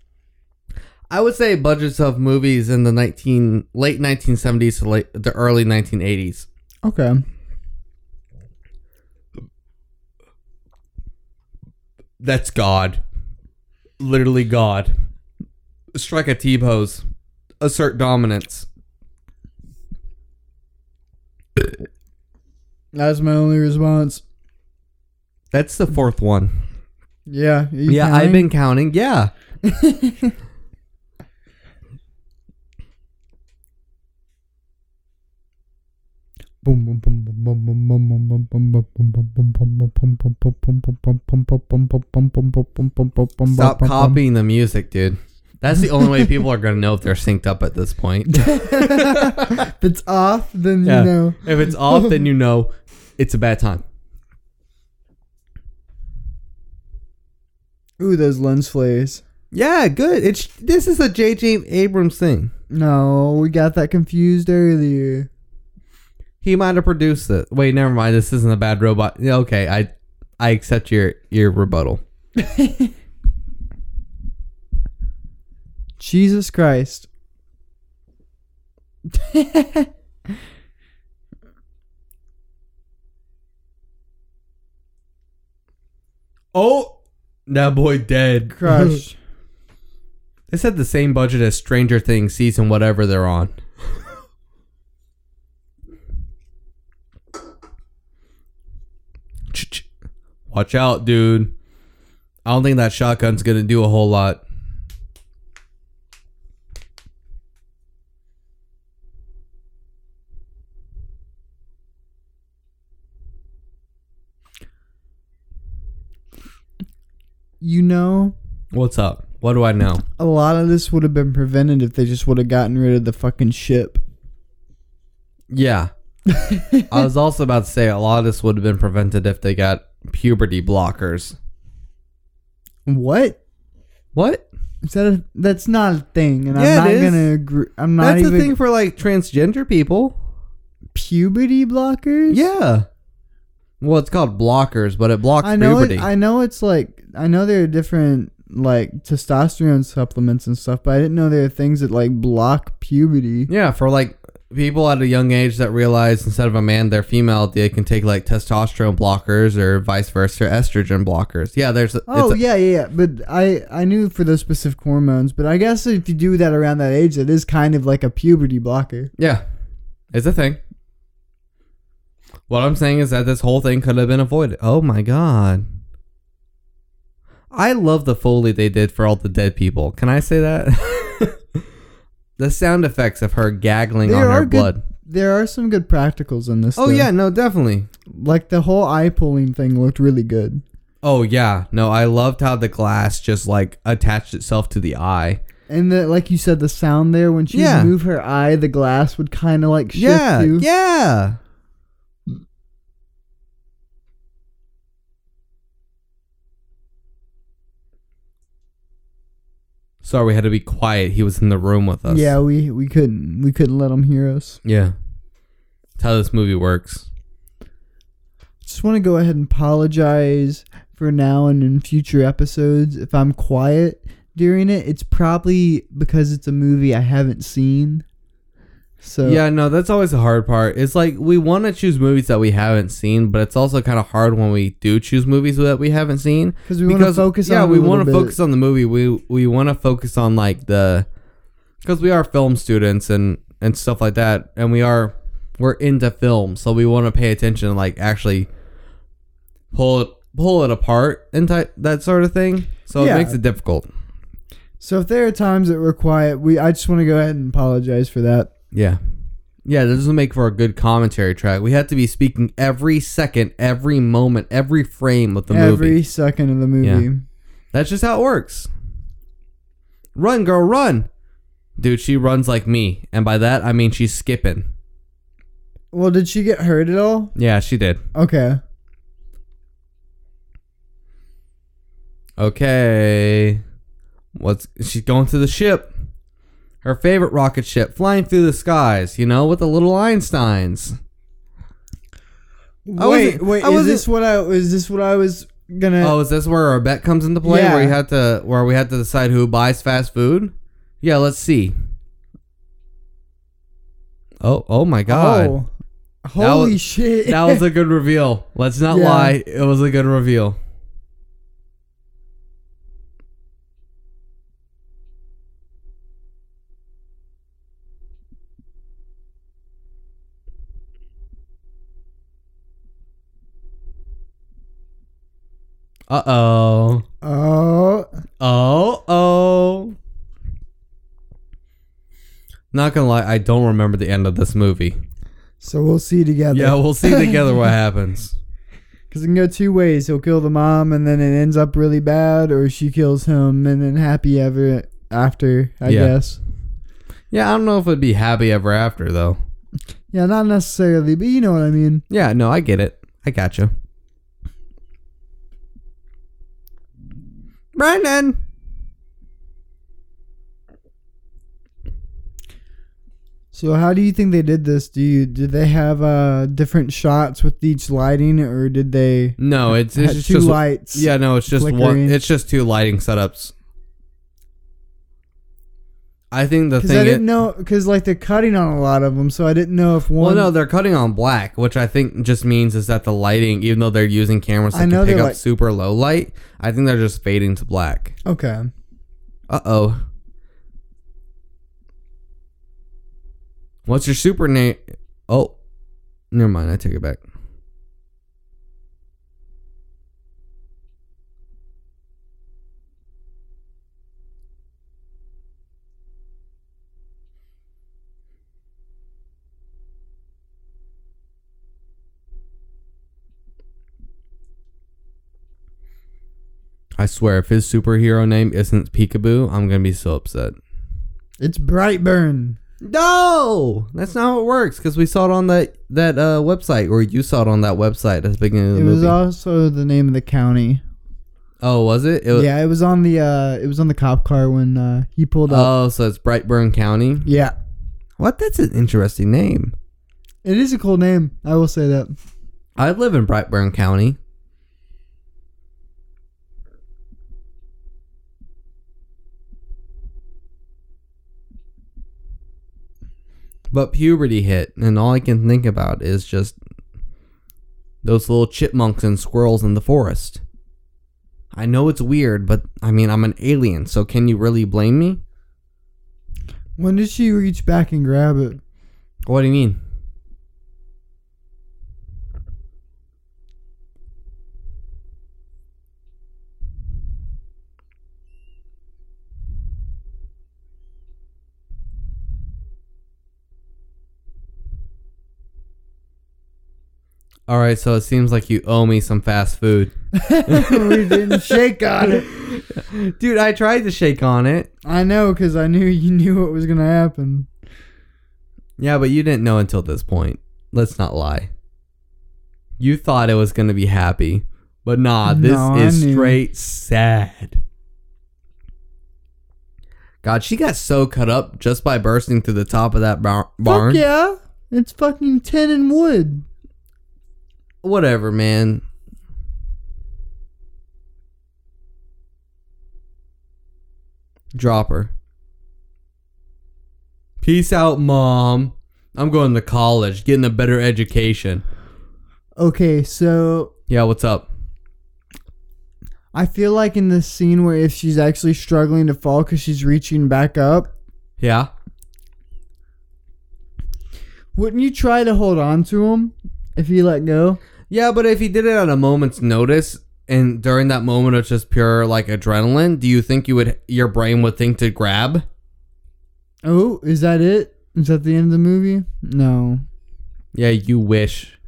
I would say budgets of movies in the nineteen late nineteen seventies to late the early nineteen eighties.
Okay.
That's God. Literally God. Strike a T pose. Assert dominance.
That's my only response.
That's the fourth one.
Yeah.
yeah, I've been counting. Yeah. Stop copying the music, dude. That's the only way people are gonna know if they're synced up at this point.
If it's off, then
Yeah.
you know.
if it's off, then you know it's a bad time.
Ooh, those lens flares.
Yeah, good. It's this is a J.J. Abrams thing.
No, we got that confused earlier.
He might have produced it. Wait, never mind. This isn't a bad robot. Yeah, okay, I I accept your your rebuttal.
Jesus Christ.
Oh, that boy dead.
Crush.
This had the same budget as Stranger Things season whatever they're on. Watch out, dude. I don't think that shotgun's gonna do a whole lot.
you know,
What's up? What do I know?
a lot of this would have been prevented if they just would have gotten rid of the fucking ship.
Yeah. I was also about to say a lot of this would have been prevented if they got puberty blockers.
What?
What?
Is that a, that's not a thing, and
Yeah,
I'm
it
not
is.
gonna agree. I'm not
That's
even
the thing for like transgender people.
puberty blockers.
Yeah. Well, it's called blockers, but it blocks
I know.
puberty.
It, I know it's like I know there are different like testosterone supplements and stuff, but I didn't know there are things that like block puberty.
yeah, for like people at a young age that realize instead of a man they're female, they can take like testosterone blockers or vice versa, estrogen blockers. Yeah, there's. a-
Oh
it's a-
yeah, yeah, yeah. But I I knew for those specific hormones, but I guess if you do that around that age, it is kind of like a puberty blocker.
yeah, it's a thing. What I'm saying is that this whole thing could have been avoided. Oh my god. I love the foley they did for all the dead people. Can I say that? the sound effects of her gaggling
There
on her
good-
blood.
There are some good practicals in this.
Oh
though.
yeah, no, definitely.
like the whole eye pulling thing looked really good.
Oh yeah, no, I loved how the glass just like attached itself to the eye.
And the, like you said, the sound there when she
Yeah.
would move her eye, the glass would kind of like shift
yeah,
too.
yeah. Sorry, we had to be quiet. He was in the room with us.
Yeah, we we couldn't we couldn't let him hear us.
yeah. That's how this movie works.
Just want to go ahead and apologize for now and in future episodes if I'm quiet during it. It's probably because it's a movie I haven't seen. So
Yeah, no, that's always the hard part. It's like we want to choose movies that we haven't seen, but it's also kind of hard when we do choose movies that we haven't seen.
because we want to focus.
yeah,
on
we
want to
focus on the movie. We we want to focus on like the because we are film students and and stuff like that, and we are we're into film, so we want to pay attention and like actually pull it pull it apart and type that sort of thing. So
Yeah.
it makes it difficult.
So if there are times that we're quiet, we I just want to go ahead and apologize for that.
Yeah. Yeah, this doesn't make for a good commentary track. We have to be speaking every second, every moment, every frame of the
every
movie.
Every second of the movie.
Yeah. That's just how it works. Run, girl, run. Dude, she runs like me. And by that, I mean she's skipping.
Well, did she get hurt at all?
Yeah, she did.
Okay.
Okay. What's she's going to the ship? Her favorite rocket ship, flying through the skies. You know, with the little Einsteins.
Wait, wait. Is this what I is this what I was gonna?
Oh, is this where our bet comes into play? Where you had to, where we had to decide who buys fast food? Yeah, let's see. Oh, oh my God!
Oh. Holy
was-
shit!
That was a good reveal. Let's not
Yeah.
lie. It was a good reveal. Uh oh.
oh.
Oh oh. Not gonna lie, I don't remember the end of this movie.
So we'll see together.
Yeah, we'll see together what happens.
Because it can go two ways. He'll kill the mom, and then it ends up really bad, or she kills him, and then happy ever after. I
Yeah.
guess.
Yeah, I don't know if it'd be happy ever after though.
Yeah, not necessarily, but you know what I mean.
Yeah, no, I get it. I gotcha. Brandon.
So how do you think they did this? Do you did they have uh different shots with each lighting, or did they
No, it's
had
it's
two
just
lights?
Yeah, no, it's just one. It's just two lighting setups. I think the
Because
thing.
I didn't know, because like they're cutting on a lot of them, so I didn't know if one.
well, no, they're cutting on black, which I think just means is that the lighting, even though they're using cameras
I
that
know
can pick
they're
up
like-
super low light, I think they're just fading to black.
Okay.
Uh oh. What's your super name? Oh, never mind. I take it back. I swear, if his superhero name isn't Peekaboo, I'm gonna be so upset.
It's Brightburn.
No, that's not how it works. Because we saw it on that that uh, website, or you saw it on that website at the beginning of the
It was also the name of the county.
oh, was it? it was,
yeah, it was on the uh, it was on the cop car when uh, he pulled up.
Oh, so it's Brightburn County.
yeah,
What? That's an interesting name.
it is a cool name. I will say that.
I live in Brightburn County. But puberty hit, and all I can think about is just those little chipmunks and squirrels in the forest. I know it's weird, but I mean, I'm an alien, so can you really blame me?
When did she reach back and grab it?
What do you mean? All right, so it seems like you owe me some fast food.
we didn't shake on it.
Dude, I tried to shake on it.
I know, cause I knew you knew what was gonna happen.
Yeah, but you didn't know until this point. Let's not lie. You thought it was going to be happy, but nah, this
No,
is straight sad. God, she got so cut up just by bursting through the top of that bar- barn.
Fuck yeah, it's fucking tin and wood.
Whatever, man. Drop her. Peace out, mom. I'm going to college, getting a better education.
Okay, so
Yeah, what's up?
I feel like in this scene where if she's actually struggling to fall because she's reaching back up,
Yeah.
wouldn't you try to hold on to him if he let go?
Yeah, but if he did it at a moment's notice and during that moment of just pure like adrenaline, do you think you would your brain would think to grab?
Oh, is that it? Is that the end of the movie? No.
Yeah, you wish.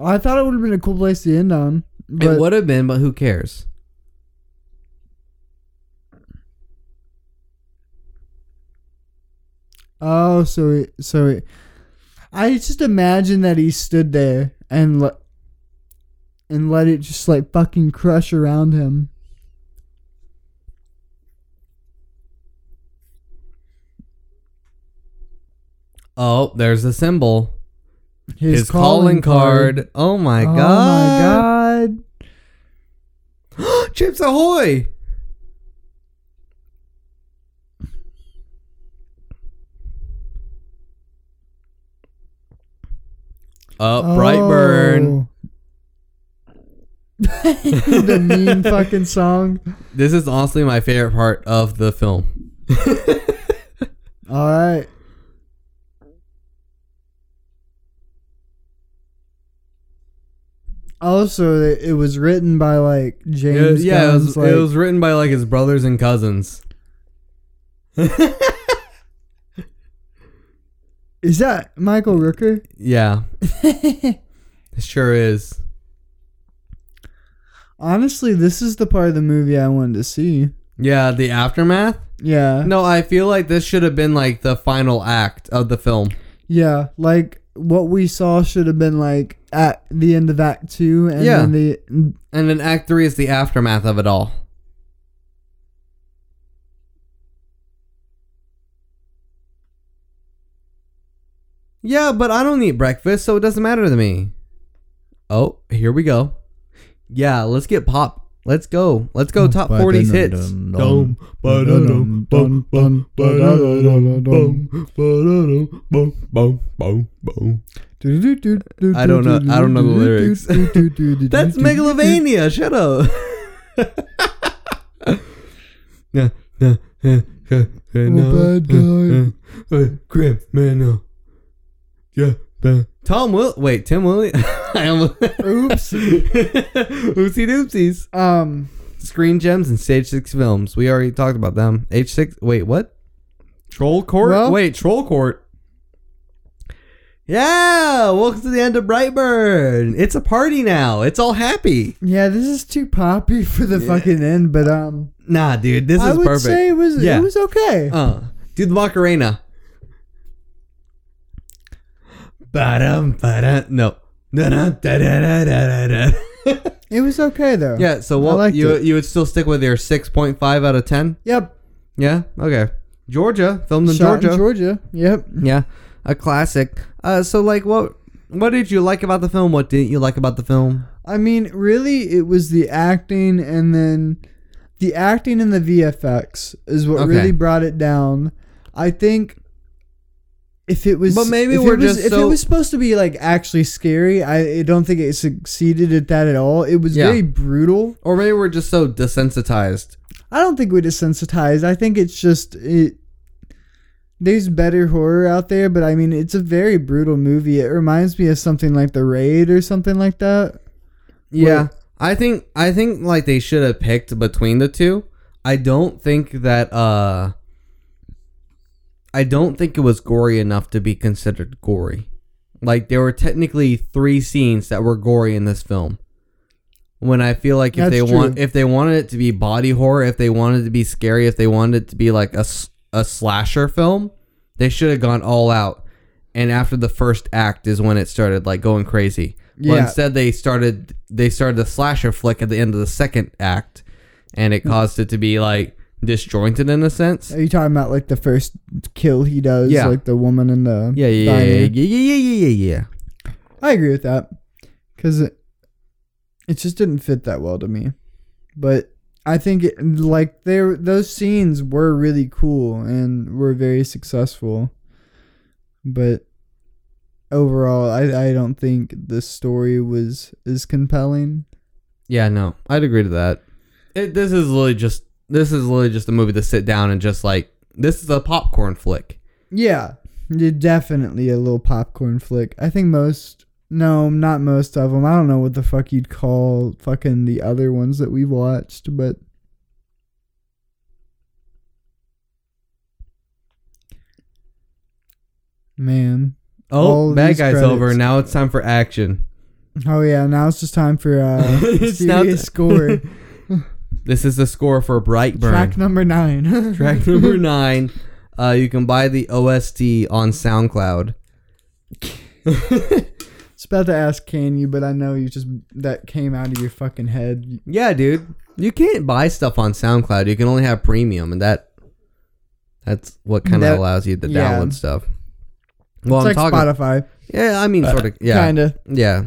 I thought it would have been a cool place to end on. But
it would have been, but who cares?
oh, so it, so it, I just imagine that he stood there and let and let it just like fucking crush around him.
Oh, there's a symbol.
His,
His calling, calling card. card. Oh my
oh
god.
Oh my god.
Chips Ahoy! Up, Brightburn.
Oh. the mean fucking song.
This is honestly my favorite part of the film.
All right. Also, it it was written by like James.
yeah, it was,
like,
it was written by like his brothers and cousins.
Is that Michael Rooker?
Yeah, it sure is.
Honestly, this is the part of the movie I wanted to see.
Yeah, the aftermath.
Yeah.
No, I feel like this should have been like the final act of the film.
Yeah, like what we saw should have been like at the end of Act Two, and
Yeah.
then the
And then Act Three is the aftermath of it all. Yeah, but I don't eat breakfast, so it doesn't matter to me. Oh, here we go. Yeah, let's get pop. Let's go. Let's go top 40s hits. I don't know- I don't know the lyrics. That's Megalovania. Shut up. Nah, nah, no,
bad
Criminal. Yeah. Tom Will. Wait, Tim Williams. I almost.
Oops.
Oopsie doopsies.
Um,
Screen Gems and Stage Six Films. We already talked about them. H six. Wait, what? Troll Court.
Well-
wait, Troll Court. Yeah, welcome to the end of Brightburn. It's a party now. It's all happy.
yeah, this is too poppy for the fucking end, but um,
Nah, dude, this
I
is
would
perfect.
say it was
Yeah.
it was okay.
Uh, do the Macarena. Ba-dum, ba-dum. No. Da-dum, da-da-da-da-da-da.
It was okay though.
Yeah, so
I
what
liked
you
it.
you would still stick with your 6.5 out of 10?
Yep.
Yeah? Okay. Georgia, filmed in
Shot
Georgia.
in Georgia. Yep.
Yeah, a classic. Uh, so like, what what did you like about the film? What didn't you like about the film?
I mean, really, it was the acting and then the acting and the VFX is what
Okay.
really brought it down. I think if it was,
But maybe
if
we're
it was,
just
if
so-
it was supposed to be like actually scary. I, I don't think it succeeded at that at all. It was
Yeah.
very brutal.
Or maybe we're just so desensitized.
I don't think we're desensitized. I think it's just it. There's better horror out there, but I mean, it's a very brutal movie. It reminds me of something like The Raid or something like that.
Yeah, I think I think like they should have picked between the two. I don't think that uh I don't think it was gory enough to be considered gory. Like there were technically 3 scenes that were gory in this film. When I feel like if
That's
they
true.
want if they wanted it to be body horror, if they wanted it to be scary, if they wanted it to be like a, a slasher film, they should have gone all out. And after the first act is when it started like going crazy. But
Yeah.
instead they started they started the slasher flick at the end of the second act and it mm. caused it to be like disjointed in a sense.
Are you talking about like the first kill he does,
Yeah.
like the woman in the
Yeah, yeah, yeah,
diner?
yeah, yeah, yeah, yeah, yeah, yeah.
I agree with that because it, it just didn't fit that well to me. But I think it, like there those scenes were really cool and were very successful. But overall, I I don't think the story was as compelling.
Yeah, no, I'd agree to that. It, this is literally just this is literally just a movie to sit down and just like this is a popcorn flick.
Yeah, definitely a little popcorn flick. I think most. No, not most of them. I don't know what the fuck you'd call fucking the other ones that we've watched, but man.
Oh, bad guys
credits.
over. Now it's time for action.
Oh yeah, now it's just time for uh
now
serious score.
This is the score for Brightburn.
Track number nine.
Track number nine. Uh, you can buy the OST on SoundCloud.
it's about to ask can you, but I know you just that came out of your fucking head.
Yeah, dude. You can't buy stuff on SoundCloud. You can only have premium, and that that's what kind of
That-
allows you to
yeah.
download stuff. Well,
it's
I'm
like
talking.
Spotify,
Yeah, I mean, sort of. Yeah,
kind of.
Yeah.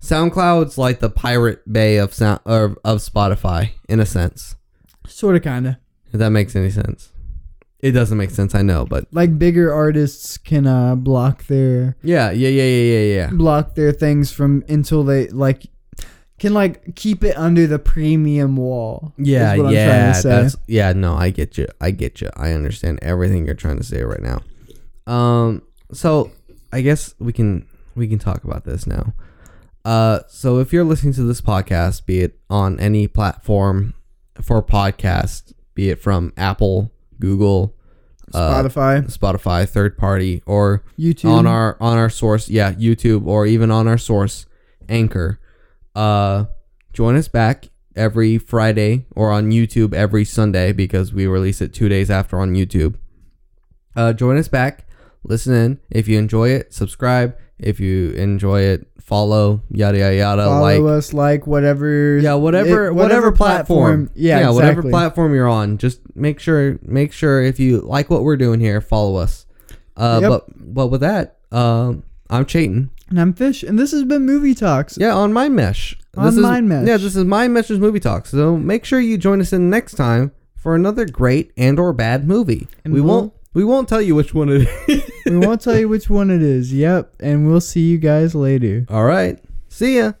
SoundCloud's like the pirate bay of sound of, of Spotify in a sense.
Sort of, kind of.
If that makes any sense. It doesn't make sense, I know, but
Like bigger artists can uh, block their
yeah, yeah, yeah, yeah, yeah, yeah.
block their things from until they like can like keep it under the premium wall. is
Yeah,
what I'm
yeah,
trying to say.
that's yeah. No, I get you. I get you. I understand everything you're trying to say right now. Um, so I guess we can we can talk about this now. Uh, so if you're listening to this podcast, be it on any platform for podcast, be it from Apple, Google, uh,
Spotify,
Spotify, third party, or
YouTube.
on our on our source, yeah, YouTube, or even on our source, Anchor. Uh, join us back every Friday or on YouTube every Sunday because we release it two days after on YouTube. Uh, join us back, listen in. If you enjoy it, subscribe. If you enjoy it, follow. Yada yada yada.
follow
like
us, like whatever.
yeah, whatever,
it-
whatever, platform.
Yeah,
whatever
exactly.
platform you're on. Just make sure, make sure if you like what we're doing here, follow us. Uh,
Yep.
but but with that, um, I'm Chayton.
And I'm Fish, and this has been Movie Talks.
Yeah, on Mind Mesh.
On
is,
Mind Mesh.
Yeah, this is Mind Mesh's movie talk. So make sure you join us in next time for another great and or bad movie.
And
we
we'll-
won't we won't tell you which one it is.
we won't tell you which one it is. Yep, and we'll see you guys later.
All right. See ya.